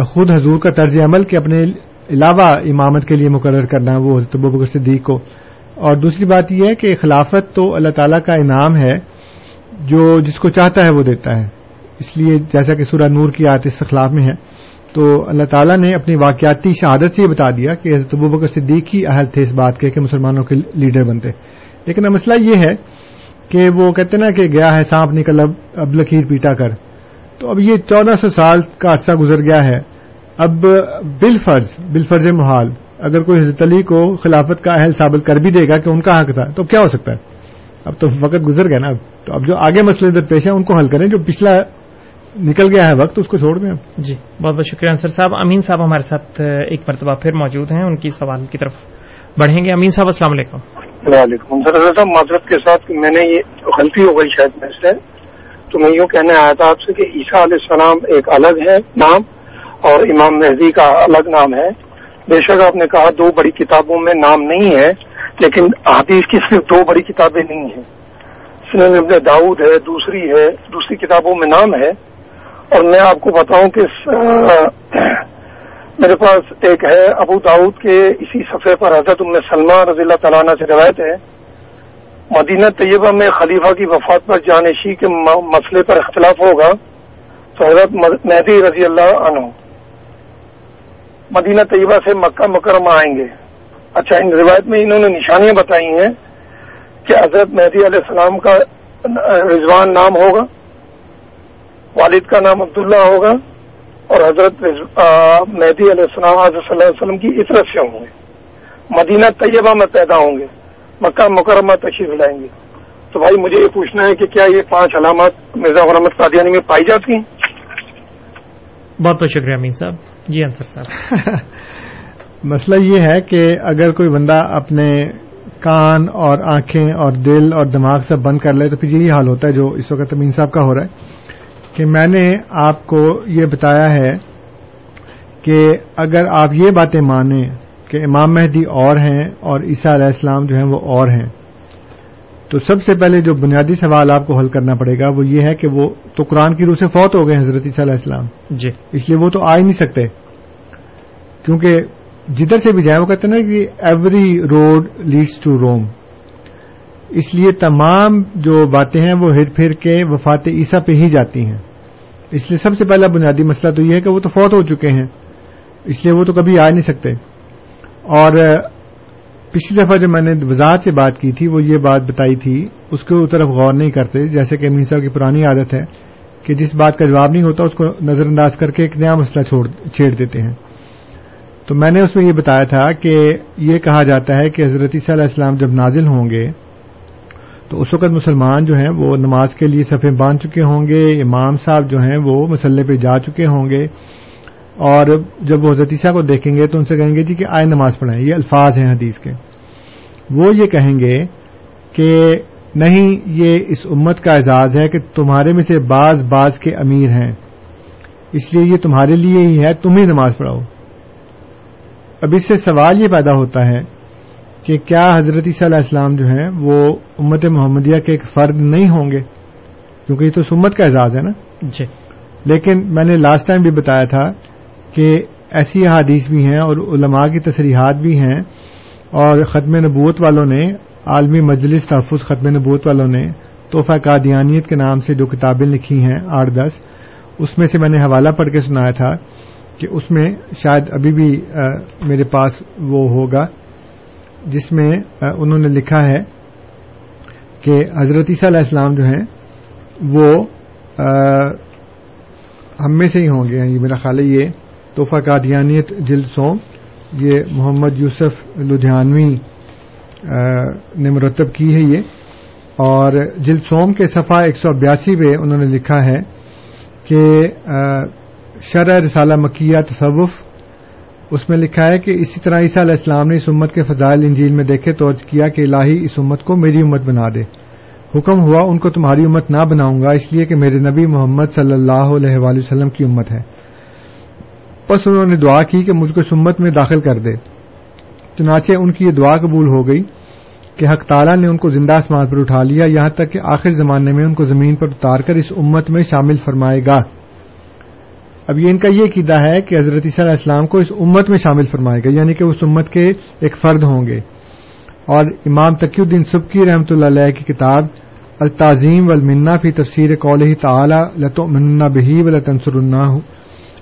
Speaker 5: خود حضور کا طرز عمل کے اپنے علاوہ امامت کے لیے مقرر کرنا وہ حضرت ابو بکر صدیق کو۔ اور دوسری بات یہ ہے کہ خلافت تو اللہ تعالیٰ کا انعام ہے، جو جس کو چاہتا ہے وہ دیتا ہے۔ اس لیے جیسا کہ سورہ نور کی آیت اس خلاف میں ہے۔ تو اللہ تعالیٰ نے اپنی واقعاتی شہادت سے یہ بتا دیا کہ حضرت ابو بکر صدیق ہی اہل تھے اس بات کے کہ مسلمانوں کے لیڈر بنتے۔ لیکن اب مسئلہ یہ ہے کہ وہ کہتے نا کہ گیا ہے سانپ نکل، اب اب لکیر پیٹا کر۔ تو اب یہ چودہ سو سال کا عرصہ گزر گیا ہے۔ اب بل فرض فرض محال، اگر کوئی حضرت علی کو خلافت کا اہل ثابت کر بھی دے گا کہ ان کا حق تھا، تو کیا ہو سکتا ہے؟ اب تو وقت گزر گیا نا۔ اب، تو اب جو آگے مسئلے در پیش ہیں، ان کو حل کریں جو پچھلا نکل گیا ہے وقت اس کو چھوڑ دیں۔
Speaker 4: جی بہت بہت شکریہ انصر صاحب۔ امین صاحب ہمارے ساتھ ایک مرتبہ پھر موجود ہیں۔ ان کی سوال کی طرف بڑھیں گے۔ امین صاحب السلام علیکم۔
Speaker 7: وعلیکم صاحب معذرت کے ساتھ میں نے یہ غلطی ہو گئی شاید میں سے۔ تو میں یوں کہنے آیا تھا آپ سے کہ عیسیٰ علیہ السلام ایک الگ ہے نام اور امام مہدی کا الگ نام ہے۔ بے شک آپ نے کہا دو بڑی کتابوں میں نام نہیں ہے لیکن حدیث کی صرف دو بڑی کتابیں نہیں ہیں۔ سنن ابن داؤد ہے دوسری ہے دوسری کتابوں میں نام ہے۔ اور میں آپ کو بتاؤں کہ میرے پاس ایک ہے ابو داؤد کے، اسی صفحے پر حضرت ام سلمہ رضی اللہ تعالیٰ سے روایت ہے۔ مدینہ طیبہ میں خلیفہ کی وفات پر جانشی کے مسئلے پر اختلاف ہوگا۔ تو حضرت مہدی رضی اللہ عنہ۔ مدینہ طیبہ سے مکہ مکرمہ آئیں گے۔ اچھا ان روایت میں انہوں نے نشانیاں بتائی ہیں کہ حضرت مہدی علیہ السلام کا رضوان نام ہوگا۔ والد کا نام عبداللہ ہوگا اور حضرت مہدی علیہ السلام حضرت صلی اللہ علیہ وسلم کی عطرت سے ہوں گے۔ مدینہ طیبہ میں پیدا ہوں گے۔ مکہ مکرمہ تشریف لائیں گے۔ تو بھائی مجھے یہ پوچھنا ہے کہ کیا یہ پانچ علامات مرزا غرامت قادیانی میں پائی جاتی ہیں؟
Speaker 4: بہت بہت شکریہ امین صاحب۔ جی انصر صاحب۔ <laughs>
Speaker 5: مسئلہ یہ ہے کہ اگر کوئی بندہ اپنے کان اور آنکھیں اور دل اور دماغ سب بند کر لے تو پھر یہی حال ہوتا ہے جو اس وقت امین صاحب کا ہو رہا ہے۔ کہ میں نے آپ کو یہ بتایا ہے کہ اگر آپ یہ باتیں مانیں کہ امام مہدی اور ہیں اور عیسیٰ علیہ السلام جو ہیں وہ اور ہیں تو سب سے پہلے جو بنیادی سوال آپ کو حل کرنا پڑے گا وہ یہ ہے کہ وہ تو قرآن کی روح سے فوت ہو گئے حضرت عیسیٰ علیہ السلام۔
Speaker 4: جی۔
Speaker 5: اس لیے وہ تو آ ہی نہیں سکتے۔ کیونکہ جدھر سے بھی جائیں وہ کہتے ہیں نا کہ every road leads to Rome اس لیے تمام جو باتیں ہیں وہ ہر پھر کے وفات عیسیٰ پہ ہی جاتی ہیں۔ اس لیے سب سے پہلا بنیادی مسئلہ تو یہ ہے کہ وہ تو فوت ہو چکے ہیں۔ اس لیے وہ تو کبھی آ نہیں سکتے۔ اور پچھلی دفعہ جو میں نے وضاحت سے بات کی تھی، وہ یہ بات بتائی تھی، اس کے طرف غور نہیں کرتے، جیسے کہ امین صاحب کی پرانی عادت ہے کہ جس بات کا جواب نہیں ہوتا، اس کو نظر انداز کر کے ایک نیا مسئلہ چھیڑ دیتے ہیں۔ تو میں نے اس میں یہ بتایا تھا کہ یہ کہا جاتا ہے کہ حضرت عیسیٰ علیہ السلام جب نازل ہوں گے تو اس وقت مسلمان جو ہیں وہ نماز کے لیے صفے باندھ چکے ہوں گے، امام صاحب جو ہیں وہ مسلح پہ جا چکے ہوں گے۔ اور جب وہ حضرت عیسیٰ کو دیکھیں گے تو ان سے کہیں گے جی کہ آئے نماز پڑھائیں، یہ الفاظ ہیں حدیث کے۔ وہ یہ کہیں گے کہ نہیں، یہ اس امت کا اعزاز ہے کہ تمہارے میں سے بعض بعض کے امیر ہیں۔ اس لیے یہ تمہارے لیے ہی ہے، تم ہی نماز پڑھاؤ۔ اب اس سے سوال یہ پیدا ہوتا ہے کہ کیا حضرت عیسیٰ علیہ السلام جو ہیں وہ امت محمدیہ کے ایک فرد نہیں ہوں گے؟ کیونکہ یہ تو سمت کا اعزاز ہے نا۔
Speaker 4: جی۔
Speaker 5: لیکن میں نے لاسٹ ٹائم بھی بتایا تھا کہ ایسی احادیث بھی ہیں اور علماء کی تصریحات بھی ہیں اور ختم نبوت والوں نے عالمی مجلس تحفظ ختم نبوت والوں نے تحفہ قادیانیت کے نام سے جو کتابیں لکھی ہیں آٹھ دس اس میں سے میں نے حوالہ پڑھ کے سنایا تھا کہ اس میں شاید ابھی بھی میرے پاس وہ ہوگا۔ جس میں انہوں نے لکھا ہے کہ حضرت عیسیٰ علیہ السلام جو ہیں، وہ ہم میں سے ہی ہوں گے یہ میرا خیال ہے یہ تحفہ قادیانیت جلد سو یہ محمد یوسف لدھیانوی نے مرتب کی ہے یہ۔ اور جلد سوم کے صفحہ ایک سو بیاسی پہ انہوں نے لکھا ہے کہ شرح رسالہ مکیہ تصوف اس میں لکھا ہے کہ اسی طرح عیسیٰ علیہ السلام نے اس امت کے فضائل انجیل میں دیکھے تو عرض کیا کہ الہی اس امت کو میری امت بنا دے۔ حکم ہوا ان کو تمہاری امت نہ بناؤں گا، اس لیے کہ میرے نبی محمد صلی اللہ علیہ وآلہ وسلم کی امت ہے۔ بس انہوں نے دعا کی کہ مجھ کو اس امت میں داخل کر دے۔ چنانچہ ان کی یہ دعا قبول ہو گئی کہ حق تعالیٰ نے ان کو زندہ آسمان پر اٹھا لیا، یہاں تک کہ آخر زمانے میں ان کو زمین پر اتار کر اس امت میں شامل فرمائے گا۔ اب یہ ان کا یہ عقیدہ ہے کہ حضرت عیسیٰ علیہ السلام کو اس امت میں شامل فرمائے گا یعنی کہ اس امت کے ایک فرد ہوں گے۔ اور امام تقی الدین سبکی رحمۃ اللہ علیہ کی کتاب التعظیم والمنہ فی تفسیر قول تعالی لتو منا بہی و تنسر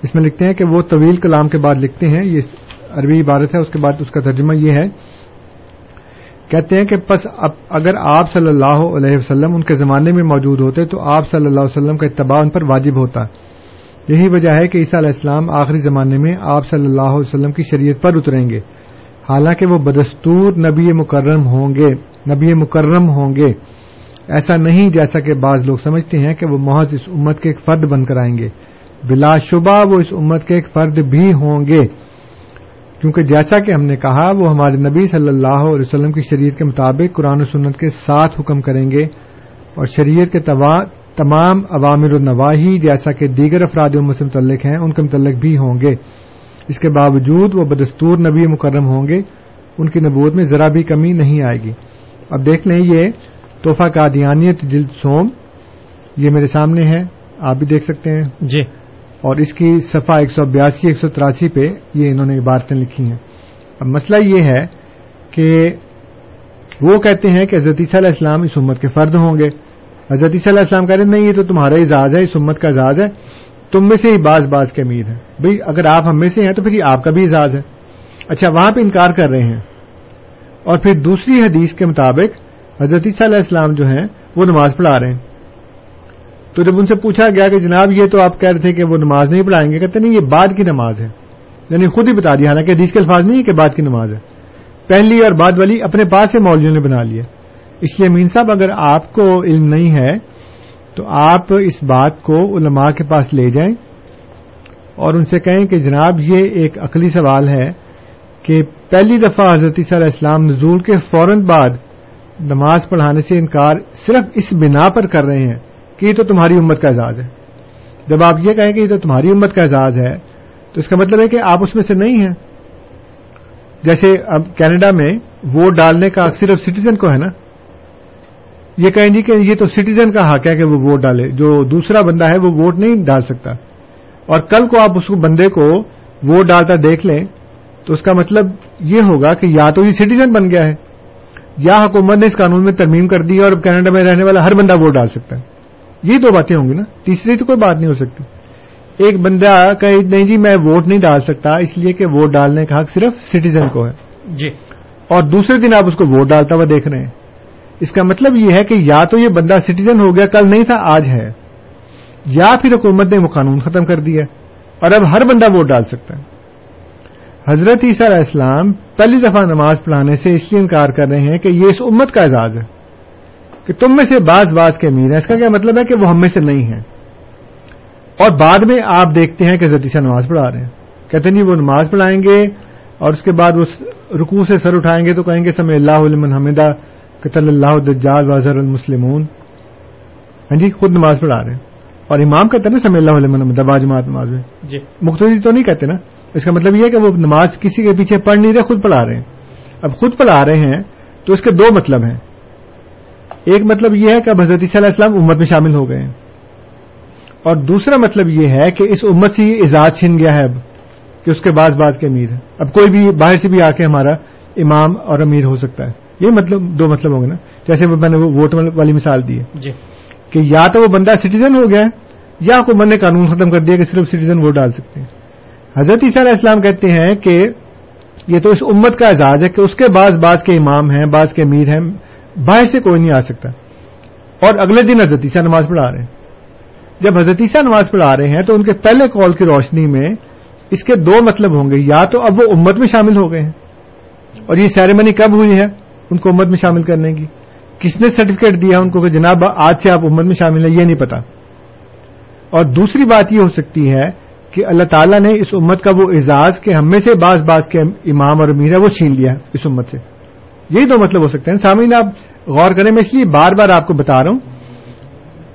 Speaker 5: اس میں لکھتے ہیں کہ وہ طویل کلام کے بعد لکھتے ہیں، یہ عربی عبارت ہے، اس کے بعد اس کا ترجمہ یہ ہے۔ کہتے ہیں کہ پس اگر آپ صلی اللہ علیہ وسلم ان کے زمانے میں موجود ہوتے تو آپ صلی اللہ علیہ وسلم کا اتباع ان پر واجب ہوتا۔ یہی وجہ ہے کہ عیسیٰ علیہ السلام آخری زمانے میں آپ صلی اللہ علیہ وسلم کی شریعت پر اتریں گے۔ حالانکہ وہ بدستور نبی مکرم ہوں گے، نبی مکرم ہوں گے۔ ایسا نہیں جیسا کہ بعض لوگ سمجھتے ہیں کہ وہ محض اس امت کے ایک فرد بن کر آئیں گے۔ بلا شبہ وہ اس امت کے ایک فرد بھی ہوں گے۔ کیونکہ جیسا کہ ہم نے کہا، وہ ہمارے نبی صلی اللہ علیہ وسلم کی شریعت کے مطابق قرآن و سنت کے ساتھ حکم کریں گے اور شریعت کے تمام عوامر النواحی جیسا کہ دیگر افراد امت سے متعلق ہیں ان کے متعلق بھی ہوں گے۔ اس کے باوجود وہ بدستور نبی مکرم ہوں گے ان کی نبوت میں ذرا بھی کمی نہیں آئے گی۔ اب دیکھ لیں یہ تحفہ قادیانیت جلد سوم یہ میرے سامنے ہے آپ بھی دیکھ سکتے ہیں۔
Speaker 4: جی۔
Speaker 5: اور اس کی صفحہ ایک سو بیاسی ایک سو تراسی پہ یہ انہوں نے عبارتیں لکھی ہیں۔ اب مسئلہ یہ ہے کہ وہ کہتے ہیں کہ حضرت علیہ السلام اس امت کے فرد ہوں گے۔ حضرت علیہ السلام کہہ رہے ہیں، نہیں، یہ تو تمہارا اعزاز ہے، اس امت کا اعزاز ہے۔ تم میں سے ہی باز باز کے امیر ہیں۔ بھئی، اگر آپ ہم میں سے ہیں تو پھر یہ آپ کا بھی اعزاز ہے۔ اچھا وہاں پہ انکار کر رہے ہیں۔ اور پھر دوسری حدیث کے مطابق حضرت علیہ السلام جو ہیں، وہ نماز پڑھا رہے ہیں۔ تو جب ان سے پوچھا گیا کہ جناب، یہ تو آپ کہہ رہے تھے کہ وہ نماز نہیں پڑھائیں گے، کہتے نہیں، یہ بعد کی نماز ہے۔ یعنی خود ہی بتا دیا، حالانکہ حدیث کے الفاظ نہیں ہے کہ بعد کی نماز ہے۔ پہلی اور بعد والی اپنے پاس سے مولویوں نے بنا لیا اس لیے مین صاحب، اگر آپ کو علم نہیں ہے، تو آپ اس بات کو علماء کے پاس لے جائیں اور ان سے کہیں کہ جناب، یہ ایک عقلی سوال ہے کہ پہلی دفعہ حضرت علیہ السلام نزول کے فوراً بعد نماز پڑھانے سے انکار صرف اس بنا پر کر رہے ہیں کہ یہ تو تمہاری امت کا اعزاز ہے۔ جب آپ یہ کہیں کہ یہ تو تمہاری امت کا اعزاز ہے، تو اس کا مطلب ہے کہ آپ اس میں سے نہیں ہیں۔ جیسے اب کینیڈا میں ووٹ ڈالنے کا صرف سٹیزن کو ہے نا۔ یہ کہیں جی کہ یہ تو سٹیزن کا حق ہے کہ وہ ووٹ ڈالے۔ جو دوسرا بندہ ہے وہ ووٹ نہیں ڈال سکتا۔ اور کل کو آپ اس بندے کو ووٹ ڈالتا دیکھ لیں تو اس کا مطلب یہ ہوگا کہ یا تو یہ سٹیزن بن گیا ہے یا حکومت نے اس قانون میں ترمیم کر دی اور اب کینیڈا میں رہنے والا ہر بندہ ووٹ ڈال سکتا ہے۔ یہ دو باتیں ہوں گی نا۔ تیسری تو کوئی بات نہیں ہو سکتی۔ ایک بندہ کہ نہیں جی میں ووٹ نہیں ڈال سکتا اس لیے کہ ووٹ ڈالنے کا حق صرف سٹیزن کو ہے۔
Speaker 4: جی۔
Speaker 5: اور دوسرے دن آپ اس کو ووٹ ڈالتا ہوا دیکھ رہے ہیں۔ اس کا مطلب یہ ہے کہ یا تو یہ بندہ سٹیزن ہو گیا، کل نہیں تھا، آج ہے۔ یا پھر حکومت نے وہ قانون ختم کر دیا اور اب ہر بندہ ووٹ ڈال سکتا ہے۔ حضرت عیسیٰ علیہ السلام پہلی دفعہ نماز پڑھانے سے اس لیے انکار کر رہے ہیں کہ یہ اس امت کا اعزاز ہے کہ تم میں سے باز باز کے امیر ہیں۔ اس کا کیا مطلب ہے کہ وہ ہم میں سے نہیں ہیں۔ اور بعد میں آپ دیکھتے ہیں کہ زدیسہ نماز پڑھا رہے ہیں۔ کہتے نہیں، وہ نماز پڑھائیں گے اور اس کے بعد وہ رکوع سے سر اٹھائیں گے تو کہیں گے سمے اللہ علم حمدہ قطل اللہ دجال واضر المسلمون۔ ہاں جی خود نماز پڑھا رہے ہیں۔ اور امام کہتے ہیں نا سمے اللہ علم حمدہ باجماعت نماز میں۔
Speaker 4: جی۔
Speaker 5: مختلف تو نہیں کہتے نا۔ اس کا مطلب یہ ہے کہ وہ نماز کسی کے پیچھے پڑھ نہیں رہے خود پڑھا رہے ہیں۔ اب خود پڑھا رہے ہیں تو اس کے دو مطلب ہیں۔ ایک مطلب یہ ہے کہ اب حضرت صلی اللہ علیہ وسلم امت میں شامل ہو گئے ہیں۔ اور دوسرا مطلب یہ ہے کہ اس امت سے یہ اعزاز چھن گیا ہے اب کہ اس کے بعض بعض کے امیر ہیں۔ اب کوئی بھی باہر سے بھی آ کے ہمارا امام اور امیر ہو سکتا ہے۔ یہ مطلب دو مطلب ہوں گے نا۔ جیسے میں نے وہ ووٹ والی مثال دی ہے
Speaker 4: جی۔
Speaker 5: کہ یا تو وہ بندہ سٹیزن ہو گیا یا حکومت نے قانون ختم کر دیا کہ صرف سٹیزن ووٹ ڈال سکتے ہیں۔ حضرت عیسیٰ علیہ السلام کہتے ہیں کہ یہ تو اس امت کا اعزاز ہے کہ اس کے بعض بعض کے امام ہیں بعض کے امیر ہیں باہر سے کوئی نہیں آ سکتا۔ اور اگلے دن حضرت عیسیٰ نماز پڑھا رہے ہیں۔ جب حضرت عیسیٰ نماز پڑھا رہے ہیں تو ان کے پہلے کال کی روشنی میں اس کے دو مطلب ہوں گے۔ یا تو اب وہ امت میں شامل ہو گئے ہیں۔ اور یہ سیریمنی کب ہوئی ہے؟ ان کو امت میں شامل کرنے کی۔ کس نے سرٹیفکیٹ دیا ان کو کہ جناب آج سے آپ امت میں شامل ہیں، یہ نہیں پتا۔ اور دوسری بات یہ ہو سکتی ہے کہ اللہ تعالیٰ نے اس امت کا وہ اعزاز کہ ہم میں سے بعض بعض کے امام اور امیر ہے وہ چھین لیا اس امت سے۔ یہی دو مطلب ہو سکتے ہیں۔ سامعین، آپ غور کریں، میں اس لیے بار بار آپ کو بتا رہا ہوں۔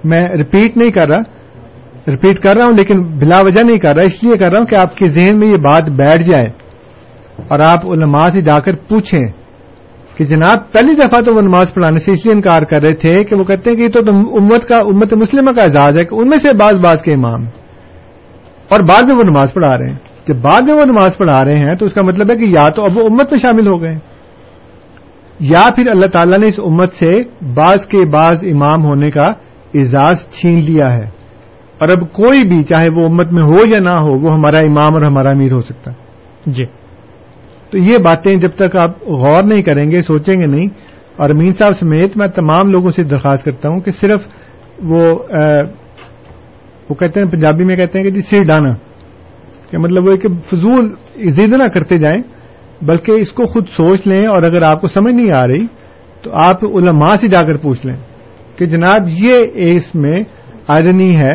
Speaker 5: میں ریپیٹ نہیں کر رہا۔ ریپیٹ کر رہا ہوں، لیکن بلا وجہ نہیں کر رہا۔ اس لیے کر رہا ہوں کہ آپ کے ذہن میں یہ بات بیٹھ جائے اور آپ علماء سے جا کر پوچھیں۔ کہ جناب پہلی دفعہ تو وہ نماز پڑھانے سے اس لیے انکار کر رہے تھے کہ وہ کہتے ہیں کہ یہ تو امت کا امت مسلمہ کا اعزاز ہے کہ ان میں سے بعض بعض کے امام اور بعد میں وہ نماز پڑھا رہے ہیں۔ جب بعد میں وہ نماز پڑھا رہے ہیں تو اس کا مطلب ہے کہ یا تو اب وہ امت میں شامل ہو گئے۔ یا پھر اللہ تعالیٰ نے اس امت سے بعض کے بعض امام ہونے کا اعزاز چھین لیا ہے۔ اور اب کوئی بھی چاہے وہ امت میں ہو یا نہ ہو، وہ ہمارا امام اور ہمارا امیر ہو سکتا۔ ہے
Speaker 4: جی۔
Speaker 5: تو یہ باتیں جب تک آپ غور نہیں کریں گے، سوچیں گے نہیں، اور امین صاحب سمیت میں تمام لوگوں سے درخواست کرتا ہوں کہ صرف وہ وہ کہتے ہیں، پنجابی میں کہتے ہیں کہ جی سر ڈانا کہ مطلب وہ کہ فضول ضد نہ کرتے جائیں، بلکہ اس کو خود سوچ لیں، اور اگر آپ کو سمجھ نہیں آ رہی تو آپ علماء سے جا کر پوچھ لیں کہ جناب یہ اس میں آئرنی ہے،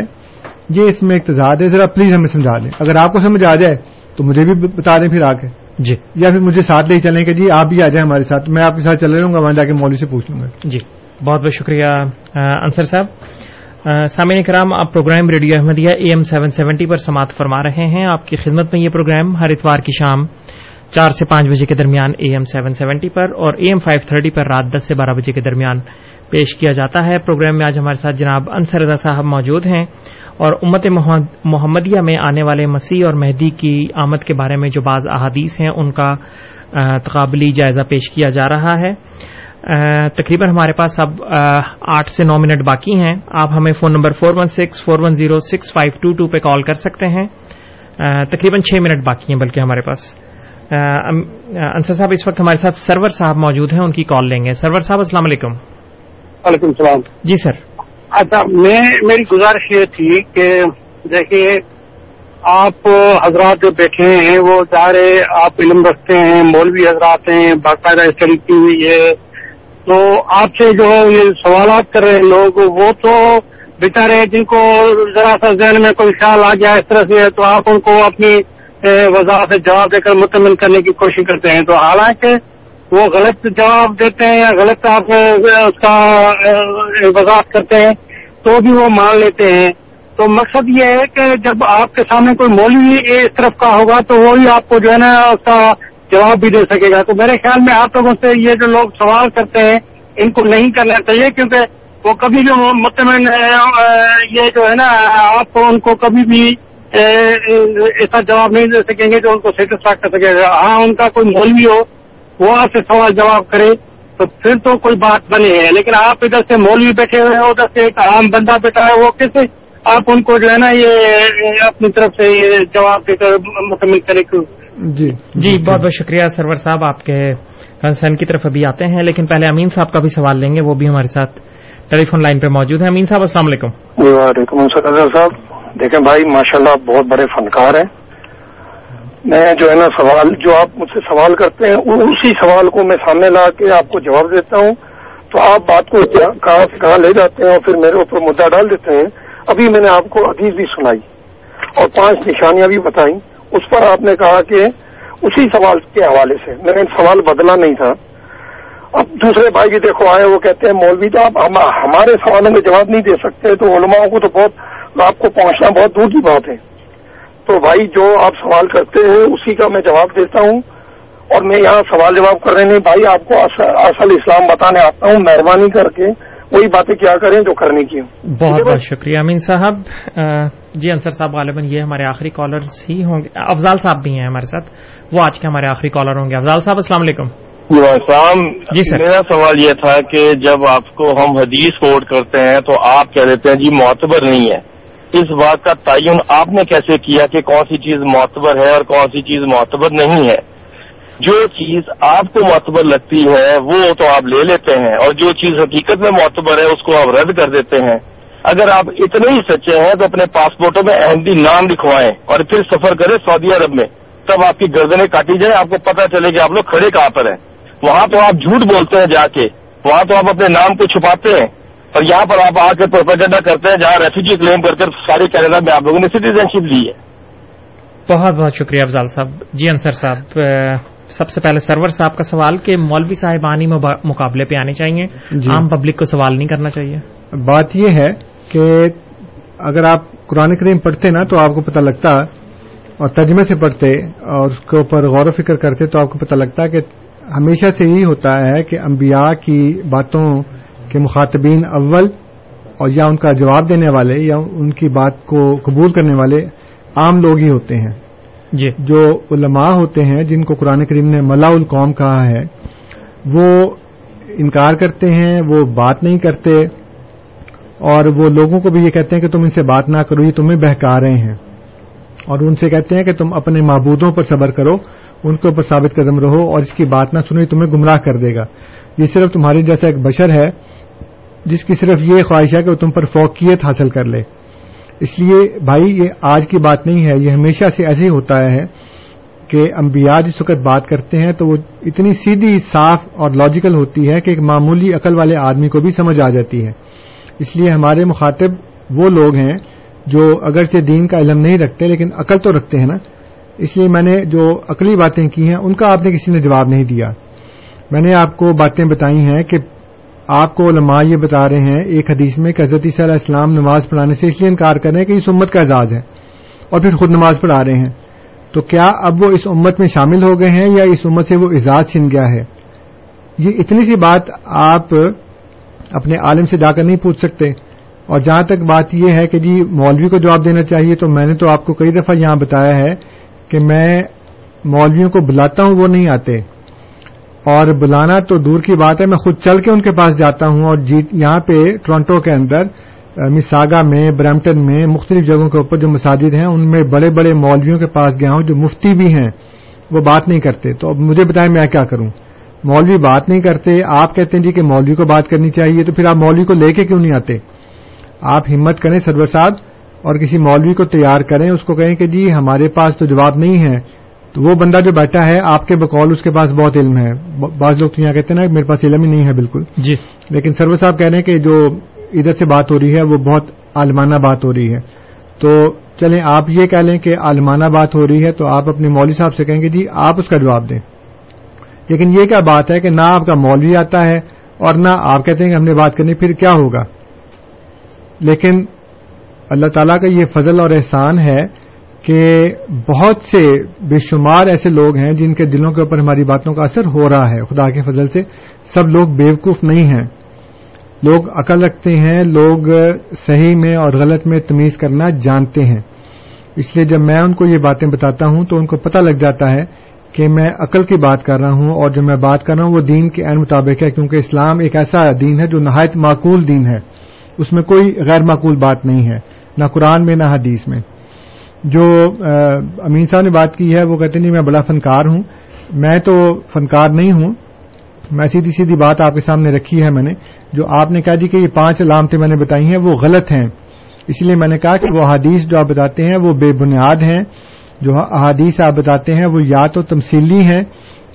Speaker 5: یہ اس میں اقتضاد ہے، ذرا پلیز ہمیں سمجھا دیں۔ اگر آپ کو سمجھ آ جائے تو مجھے بھی بتا دیں پھر آ کے
Speaker 4: جی۔
Speaker 5: یا پھر مجھے ساتھ لے چلیں کہ جی آپ بھی آ جائیں ہمارے ساتھ میں آپ کے ساتھ چل رہا ہوں وہاں جا کے مولوی سے پوچھ لوں گا۔
Speaker 4: جی بہت بہت شکریہ انصر صاحب۔ سامعین کرام آپ programme radio Ahmadiyya AM seven seventy seventy پر سماعت فرما رہے ہیں۔ آپ کی خدمت میں یہ پروگرام ہر اتوار کی شام چار سے پانچ بجے کے درمیان اے ایم سیون سیونٹی پر اور اے ایم فائیو تھرٹی پر رات دس سے بارہ بجے کے درمیان پیش کیا جاتا ہے۔ پروگرام میں آج ہمارے ساتھ جناب انصر رضا صاحب موجود ہیں۔ اور امت محمدیہ میں آنے والے مسیح اور مہدی کی آمد کے بارے میں جو بعض احادیث ہیں ان کا تقابلی جائزہ پیش کیا جا رہا ہے۔ تقریباً ہمارے پاس اب آٹھ سے نو منٹ باقی ہیں۔ آپ ہمیں phone number four one six four one zero six five two two پہ کال کر سکتے ہیں۔ تقریباً چھ منٹ باقی ہیں بلکہ ہمارے پاس۔ انصر صاحب اس وقت ہمارے ساتھ سرور صاحب موجود ہیں ان کی کال لیں گے۔ سرور صاحب السلام علیکم۔
Speaker 9: وعلیکم السلام۔
Speaker 4: جی سر۔
Speaker 9: اچھا میں، میری گزارش یہ تھی کہ دیکھیے، آپ حضرات جو بیٹھے ہیں، وہ ظاہر آپ علم رکھتے ہیں، مولوی حضرات ہیں، باقاعدہ اسٹڈی کی ہوئی ہے۔ تو آپ سے جو یہ سوالات کر رہے ہیں لوگ، وہ تو بےچارے جن کو ذرا سا ذہن میں کوئی خیال آ جائے اس طرح سے تو آپ ان کو اپنی وضاحت سے جواب دے کر مکمل کرنے کی کوشش کرتے ہیں۔ تو حالانکہ وہ غلط جواب دیتے ہیں یا غلط آپ اس کا وضاحت کرتے ہیں، تو بھی وہ مان لیتے ہیں۔ تو مقصد یہ ہے کہ جب آپ کے سامنے کوئی مولوی اس طرف کا ہوگا تو وہی آپ کو جو ہے نا اس کا جواب بھی دے سکے گا۔ تو میرے خیال میں آپ لوگوں سے یہ جو لوگ سوال کرتے ہیں، ان کو نہیں کرنا چاہیے کیونکہ وہ کبھی بھی مطمئن یہ جو ہے نا آپ ان کو کبھی بھی ایسا جواب نہیں دے سکیں گے جو ان کو سیٹسفائی کر سکے۔ گا ہاں ان کا کوئی مولوی ہو وہ آپ سے سوال جواب کرے تو پھر تو کوئی بات بنے ہے۔ لیکن آپ ادھر سے مولوی بیٹھے ہوئے ہیں ادھر سے ایک عام بندہ بیٹھا ہے وہ کیسے آپ ان کو جو ہے نا یہ اپنی طرف سے یہ جواب دے کر مکمل کرے
Speaker 5: جی۔
Speaker 4: جی بہت بہت شکریہ سرور صاحب آپ کے کنسرن کی طرف ابھی آتے ہیں۔ لیکن پہلے امین صاحب کا بھی سوال لیں گے وہ بھی ہمارے ساتھ ٹیلی فون لائن پہ موجود ہیں۔ امین صاحب السلام علیکم۔
Speaker 7: وعلیکم السلام صاحب۔ دیکھیں بھائی ماشاءاللہ آپ بہت بڑے فنکار ہیں۔ میں جو ہے نا سوال جو آپ مجھ سے سوال کرتے ہیں اسی سوال کو میں سامنے لا کے آپ کو جواب دیتا ہوں۔ تو آپ بات کو کہاں سے کہاں لے جاتے ہیں اور پھر میرے اوپر مدعا ڈال دیتے ہیں۔ ابھی میں نے آپ کو حدیث بھی سنائی اور پانچ نشانیاں بھی بتائیں۔ اس پر آپ نے کہا کہ اسی سوال کے حوالے سے میں نے سوال بدلا نہیں تھا۔ اب دوسرے بھائی بھی دیکھو آئے، وہ کہتے ہیں، مولوی تو آپ ہمارے سوالوں میں جواب نہیں دے سکتے، تو علماؤں کو تو بہت آپ کو پہنچنا بہت دور کی بات ہے۔ تو بھائی جو آپ سوال کرتے ہیں اسی کا میں جواب دیتا ہوں۔ اور میں یہاں سوال جواب کر رہے نہیں بھائی آپ کو اصل اسلام بتانے آتا ہوں مہربانی کر کے وہی باتیں کیا کریں جو کرنے کی ہوں۔
Speaker 4: بہت بہت شکریہ۔ امین صاحب جی انصر صاحب غالباً یہ ہمارے آخری کالرز ہی ہوں گے۔ افضال صاحب بھی ہیں ہمارے ساتھ۔ وہ آج کے ہمارے آخری کالر ہوں گے۔ افضال صاحب السلام علیکم۔
Speaker 10: السلام
Speaker 4: جی سر۔
Speaker 10: میرا سوال یہ تھا کہ جب آپ کو ہم حدیث کوٹ کرتے ہیں تو آپ کہہ دیتے ہیں جی معتبر نہیں ہے۔ اس بات کا تعین آپ نے کیسے کیا کہ کون سی چیز معتبر ہے اور کون سی چیز معتبر نہیں ہے؟ جو چیز آپ کو معتبر لگتی ہے، وہ تو آپ لے لیتے ہیں اور جو چیز حقیقت میں معتبر ہے، اس کو آپ رد کر دیتے ہیں۔ اگر آپ اتنے ہی سچے ہیں تو اپنے پاسپورٹوں میں احمدی نام لکھوائیں اور پھر سفر کریں سعودی عرب میں۔ تب آپ کی گردنیں کاٹی جائیں، آپ کو پتہ چلے کہ آپ لوگ کھڑے کہاں پر ہیں۔ وہاں تو آپ جھوٹ بولتے ہیں جا کے، وہاں تو آپ اپنے نام کو چھپاتے ہیں۔ اور یہاں پر آپ آ کے پروپیگنڈا کرتے ہیں جہاں ریفیوجی کلیم کر کر سارے کینیڈا میں آپ لوگوں نے سٹیزن شپ لی ہے۔
Speaker 4: بہت بہت شکریہ افضال صاحب۔ جی انصر صاحب سب سے پہلے سرور صاحب کا سوال کہ مولوی صاحبانی مقابلے پہ آنے چاہیے؟
Speaker 5: جی۔
Speaker 4: عام پبلک کو سوال نہیں کرنا چاہیے۔
Speaker 5: بات یہ ہے کہ اگر آپ قرآن کریم پڑھتے نا تو آپ کو پتہ لگتا اور ترجمے سے پڑھتے اور اس کے اوپر غور و فکر کرتے تو آپ کو پتہ لگتا کہ ہمیشہ سے یہی ہوتا ہے کہ انبیاء کی باتوں کے مخاطبین اول اور یا ان کا جواب دینے والے یا ان کی بات کو قبول کرنے والے عام لوگ ہی ہوتے ہیں۔
Speaker 4: جی۔
Speaker 5: جو علماء ہوتے ہیں جن کو قرآن کریم نے ملا القوم کہا ہے وہ انکار کرتے ہیں وہ بات نہیں کرتے اور وہ لوگوں کو بھی یہ کہتے ہیں کہ تم ان سے بات نہ کرو یہ تمہیں بہکا رہے ہیں۔ اور ان سے کہتے ہیں کہ تم اپنے معبودوں پر صبر کرو ان کے اوپر ثابت قدم رہو اور اس کی بات نہ سنو یہ تمہیں گمراہ کر دے گا۔ یہ صرف تمہاری جیسا ایک بشر ہے جس کی صرف یہ خواہش ہے کہ وہ تم پر فوقیت حاصل کر لے۔ اس لیے بھائی، یہ آج کی بات نہیں ہے، یہ ہمیشہ سے ایسے ہی ہوتا ہے کہ انبیاء جس وقت بات کرتے ہیں تو وہ اتنی سیدھی، صاف اور لاجیکل ہوتی ہے کہ ایک معمولی عقل والے آدمی کو بھی سمجھ آ جاتی ہے۔ اس لیے ہمارے مخاطب وہ لوگ ہیں جو اگرچہ دین کا علم نہیں رکھتے لیکن عقل تو رکھتے ہیں نا۔ اس لیے میں نے جو عقلی باتیں کی ہیں، ان کا آپ نے کسی نے جواب نہیں دیا۔ میں نے آپ کو باتیں بتائی ہیں کہ آپ کو علماء یہ بتا رہے ہیں، ایک حدیث میں کہ حضرت عیسیٰ علیہ السلام نماز پڑھانے سے اس لیے انکار کر رہے ہیں کہ اس امت کا اعزاز ہے اور پھر خود نماز پڑھا رہے ہیں۔ تو کیا اب وہ اس امت میں شامل ہو گئے ہیں یا اس امت سے وہ اعزاز چھن گیا ہے؟ یہ اتنی سی بات آپ اپنے عالم سے جا کر نہیں پوچھ سکتے۔ اور جہاں تک بات یہ ہے کہ جی مولوی کو جواب دینا چاہیے، تو میں نے تو آپ کو کئی دفعہ یہاں بتایا ہے کہ میں مولویوں کو بلاتا ہوں، وہ نہیں آتے۔ اور بلانا تو دور کی بات ہے، میں خود چل کے ان کے پاس جاتا ہوں اور جی یہاں پہ ٹورانٹو کے اندر مساگا میں، برمپٹن میں، مختلف جگہوں کے اوپر جو مساجد ہیں، ان میں بڑے بڑے مولویوں کے پاس گیا ہوں جو مفتی بھی ہیں، وہ بات نہیں کرتے۔ تو اب مجھے بتائیں میں کیا کروں؟ مولوی بات نہیں کرتے، آپ کہتے ہیں جی کہ مولوی کو بات کرنی چاہیے، تو پھر آپ مولوی کو لے کے کیوں نہیں آتے؟ آپ ہمت کریں سرور صاحب اور کسی مولوی کو تیار کریں، اس کو کہیں کہ جی ہمارے پاس تو جواب نہیں ہے تو وہ بندہ جو بیٹھا ہے آپ کے بقول اس کے پاس بہت علم ہے۔ بعض لوگ تو یہاں کہتے ہیں نا میرے پاس علم ہی نہیں ہے بالکل۔
Speaker 4: جی۔
Speaker 5: لیکن سرور صاحب کہہ رہے ہیں کہ جو ادھر سے بات ہو رہی ہے وہ بہت عالمانہ بات ہو رہی ہے۔ تو چلیں آپ یہ کہہ لیں کہ عالمانہ بات ہو رہی ہے تو آپ اپنے مولوی صاحب سے کہیں گے جی آپ اس کا جواب دیں۔ لیکن یہ کیا بات ہے کہ نہ آپ کا مولوی آتا ہے اور نہ آپ کہتے ہیں کہ ہم نے بات کرنی پھر کیا ہوگا؟ لیکن اللہ تعالیٰ کا یہ فضل اور احسان ہے کہ بہت سے بے شمار ایسے لوگ ہیں جن کے دلوں کے اوپر ہماری باتوں کا اثر ہو رہا ہے، خدا کے فضل سے سب لوگ بیوقوف نہیں ہیں۔ لوگ عقل رکھتے ہیں، لوگ صحیح میں اور غلط میں تمیز کرنا جانتے ہیں۔ اس لیے جب میں ان کو یہ باتیں بتاتا ہوں تو ان کو پتہ لگ جاتا ہے کہ میں عقل کی بات کر رہا ہوں اور جو میں بات کر رہا ہوں وہ دین کے عین مطابق ہے، کیونکہ اسلام ایک ایسا دین ہے جو نہایت معقول دین ہے۔ اس میں کوئی غیر معقول بات نہیں ہے، نہ قرآن میں، نہ حدیث میں۔ جو امین صاحب نے بات کی ہے، وہ کہتے ہیں میں بڑا فنکار ہوں۔ میں تو فنکار نہیں ہوں۔ میں سیدھی سیدھی بات آپ کے سامنے رکھی ہے میں نے، جو آپ نے کہا جی کہ یہ پانچ علامتیں میں نے بتائی ہیں، وہ غلط ہیں۔ اس لیے میں نے کہا کہ وہ حدیث جو آپ بتاتے ہیں، وہ بے بنیاد ہیں۔ جو احادیث آپ بتاتے ہیں، وہ یا تو تمثیلی ہیں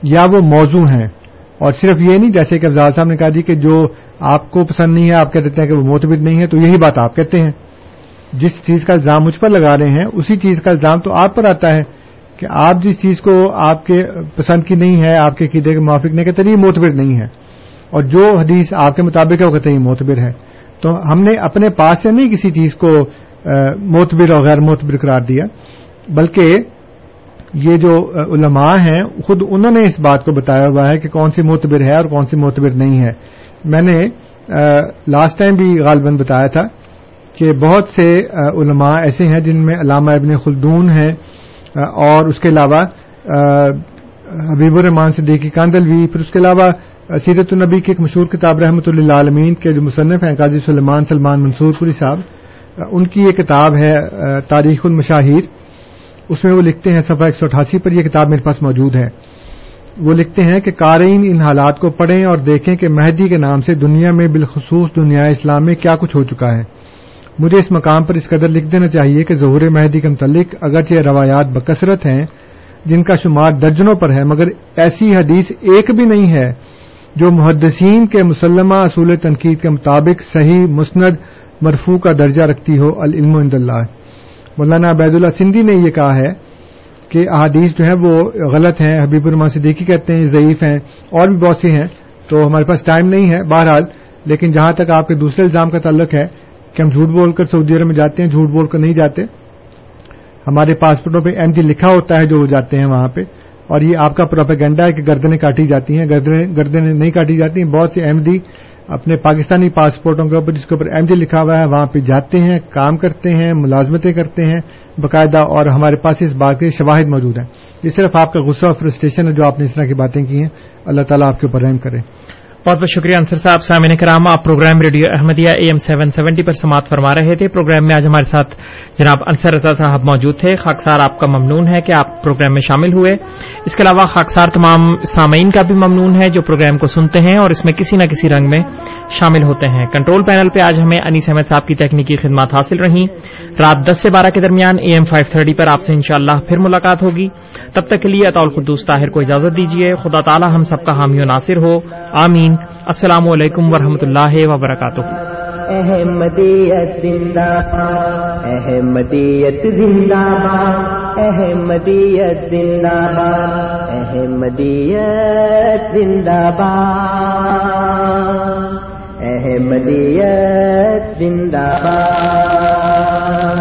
Speaker 5: یا وہ موضوع ہیں۔ اور صرف یہ نہیں، جیسے کہ افضال صاحب نے کہا جی کہ جو آپ کو پسند نہیں ہے، آپ کہہ دیتے ہیں کہ وہ موتبد نہیں ہے، تو یہی بات آپ کہتے ہیں۔ جس چیز کا الزام مجھ پر لگا رہے ہیں، اسی چیز کا الزام تو آپ پر آتا ہے کہ آپ جس چیز کو آپ کے پسند کی نہیں ہے، آپ کے قیدے کے موافق نہیں کہتے یہ موتبر نہیں ہے۔ اور جو حدیث آپ کے مطابق ہے، وہ کہتے ہیں یہ موتبر ہے۔ تو ہم نے اپنے پاس سے نہیں کسی چیز کو موتبر اور غیر موتبر قرار دیا، بلکہ یہ جو علماء ہیں، خود انہوں نے اس بات کو بتایا ہوا ہے کہ کون سی موتبر ہے اور کون سی موتبر نہیں ہے۔ میں نے لاسٹ ٹائم بھی غالباً بتایا تھا کہ بہت سے علماء ایسے ہیں جن میں علامہ ابن خلدون ہیں اور اس کے علاوہ حبیب الرحمان صدیقی کاندلوی پھر اس کے علاوہ سیرت النبی کی ایک مشہور کتاب رحمۃ اللہ عالمین کے جو مصنف ہیں، قاضی سلمان سلمان منصور پوری صاحب ان کی یہ کتاب ہے تاریخ المشاہیر۔ اس میں وہ لکھتے ہیں، صفحہ ایک سو اٹھاسی پر یہ کتاب میرے پاس موجود ہے۔ وہ لکھتے ہیں کہ قارئین ان حالات کو پڑھیں اور دیکھیں کہ مہدی کے نام سے دنیا میں بالخصوص دنیا اسلام میں کیا کچھ ہو چکا ہے۔ مجھے اس مقام پر اس قدر لکھ دینا چاہیے کہ ظہور مہدی کے متعلق اگرچہ روایات بکثرت ہیں، جن کا شمار درجنوں پر ہے، مگر ایسی حدیث ایک بھی نہیں ہے جو محدثین کے مسلمہ اصول تنقید کے مطابق صحیح مسند مرفوع کا درجہ رکھتی ہو، العلم عند اللہ۔ مولانا عبید اللہ سندھی نے یہ کہا ہے کہ احادیث جو ہیں وہ غلط ہیں، حبیب الرحمان صدیقی کہتے ہیں ضعیف ہیں، اور بھی بہت سی ہیں، تو ہمارے پاس ٹائم نہیں ہے بہرحال، لیکن جہاں تک آپ کے دوسرے الزام کا تعلق ہے کہ ہم جھوٹ بول کر سعودی عرب میں جاتے ہیں، جھوٹ بول کر نہیں جاتے۔ ہمارے پاسپورٹوں پہ ایم جی لکھا ہوتا ہے جو وہ جاتے ہیں وہاں پہ۔ اور یہ آپ کا پروپیگنڈا ہے کہ گردنیں کاٹی جاتی ہیں۔ گردنیں نہیں کاٹی جاتی ہیں بہت سے ایم ڈی اپنے پاکستانی پاسپورٹوں کے اوپر، جس کے اوپر ایم جی لکھا ہوا ہے، وہاں پہ جاتے ہیں، کام کرتے ہیں، ملازمتیں کرتے ہیں، باقاعدہ اور ہمارے پاس اس بات کے شواہد موجود ہیں۔ یہ صرف آپ کا غصہ اور فرسٹریشن ہے جو آپ نے اس طرح کی باتیں کی ہیں۔ اللہ تعالیٰ آپ کے اوپر رحم کرے۔
Speaker 4: بہت بہت شکریہ انصر صاحب، سامعین کرام، آپ programme radio Ahmadiyya A M seven seventy پر سماعت فرما رہے تھے۔ پروگرام میں آج ہمارے ساتھ جناب انصر رضا صاحب موجود تھے۔ خاکسار آپ کا ممنون ہے کہ آپ پروگرام میں شامل ہوئے۔ اس کے علاوہ خاکسار تمام سامعین کا بھی ممنون ہے جو پروگرام کو سنتے ہیں اور اس میں کسی نہ کسی رنگ میں شامل ہوتے ہیں۔ کنٹرول پینل پہ آج ہمیں انیس احمد صاحب کی تکنیکی خدمات حاصل رہیں۔ رات دس سے بارہ کے درمیان اے ایم فائیو تھرٹی پر آپ سے انشاءاللہ پھر ملاقات ہوگی۔ تب تک کے لیے اطول خدوس طاہر کو اجازت دیجیے خدا تعالی ہم سب کا حامی و ناصر ہو۔ آمین۔ السلام علیکم ورحمۃ اللہ وبرکاتہ۔
Speaker 1: احمدیت زندہ باد، احمدیت زندہ باد، احمدیت زندہ باد، احمدیت زندہ باد، احمدیت زندہ باد۔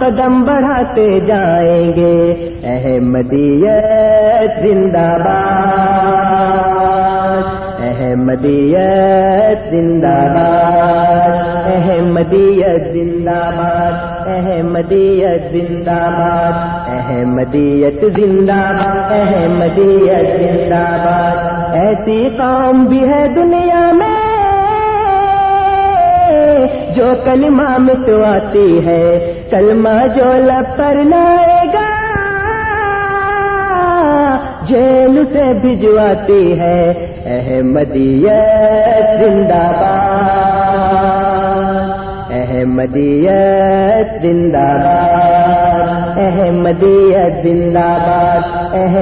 Speaker 1: قدم بڑھاتے جائیں گے۔ احمدیت زندہ باد۔ احمدیت زندہ باد۔ احمدیت زندہ باد۔ احمدیت زندہ باد۔ احمدیت زندہ باد۔ احمدیت زندہ باد۔ ایسی قوم بھی ہے دنیا میں جو کلمہ مٹواتی ہے۔ کلمہ جو لب پر لائے گا، جیل سے بھجواتی ہے احمدیت زندہ باد۔ احمدیت زندہ باد۔ احمدیت زندہ باد۔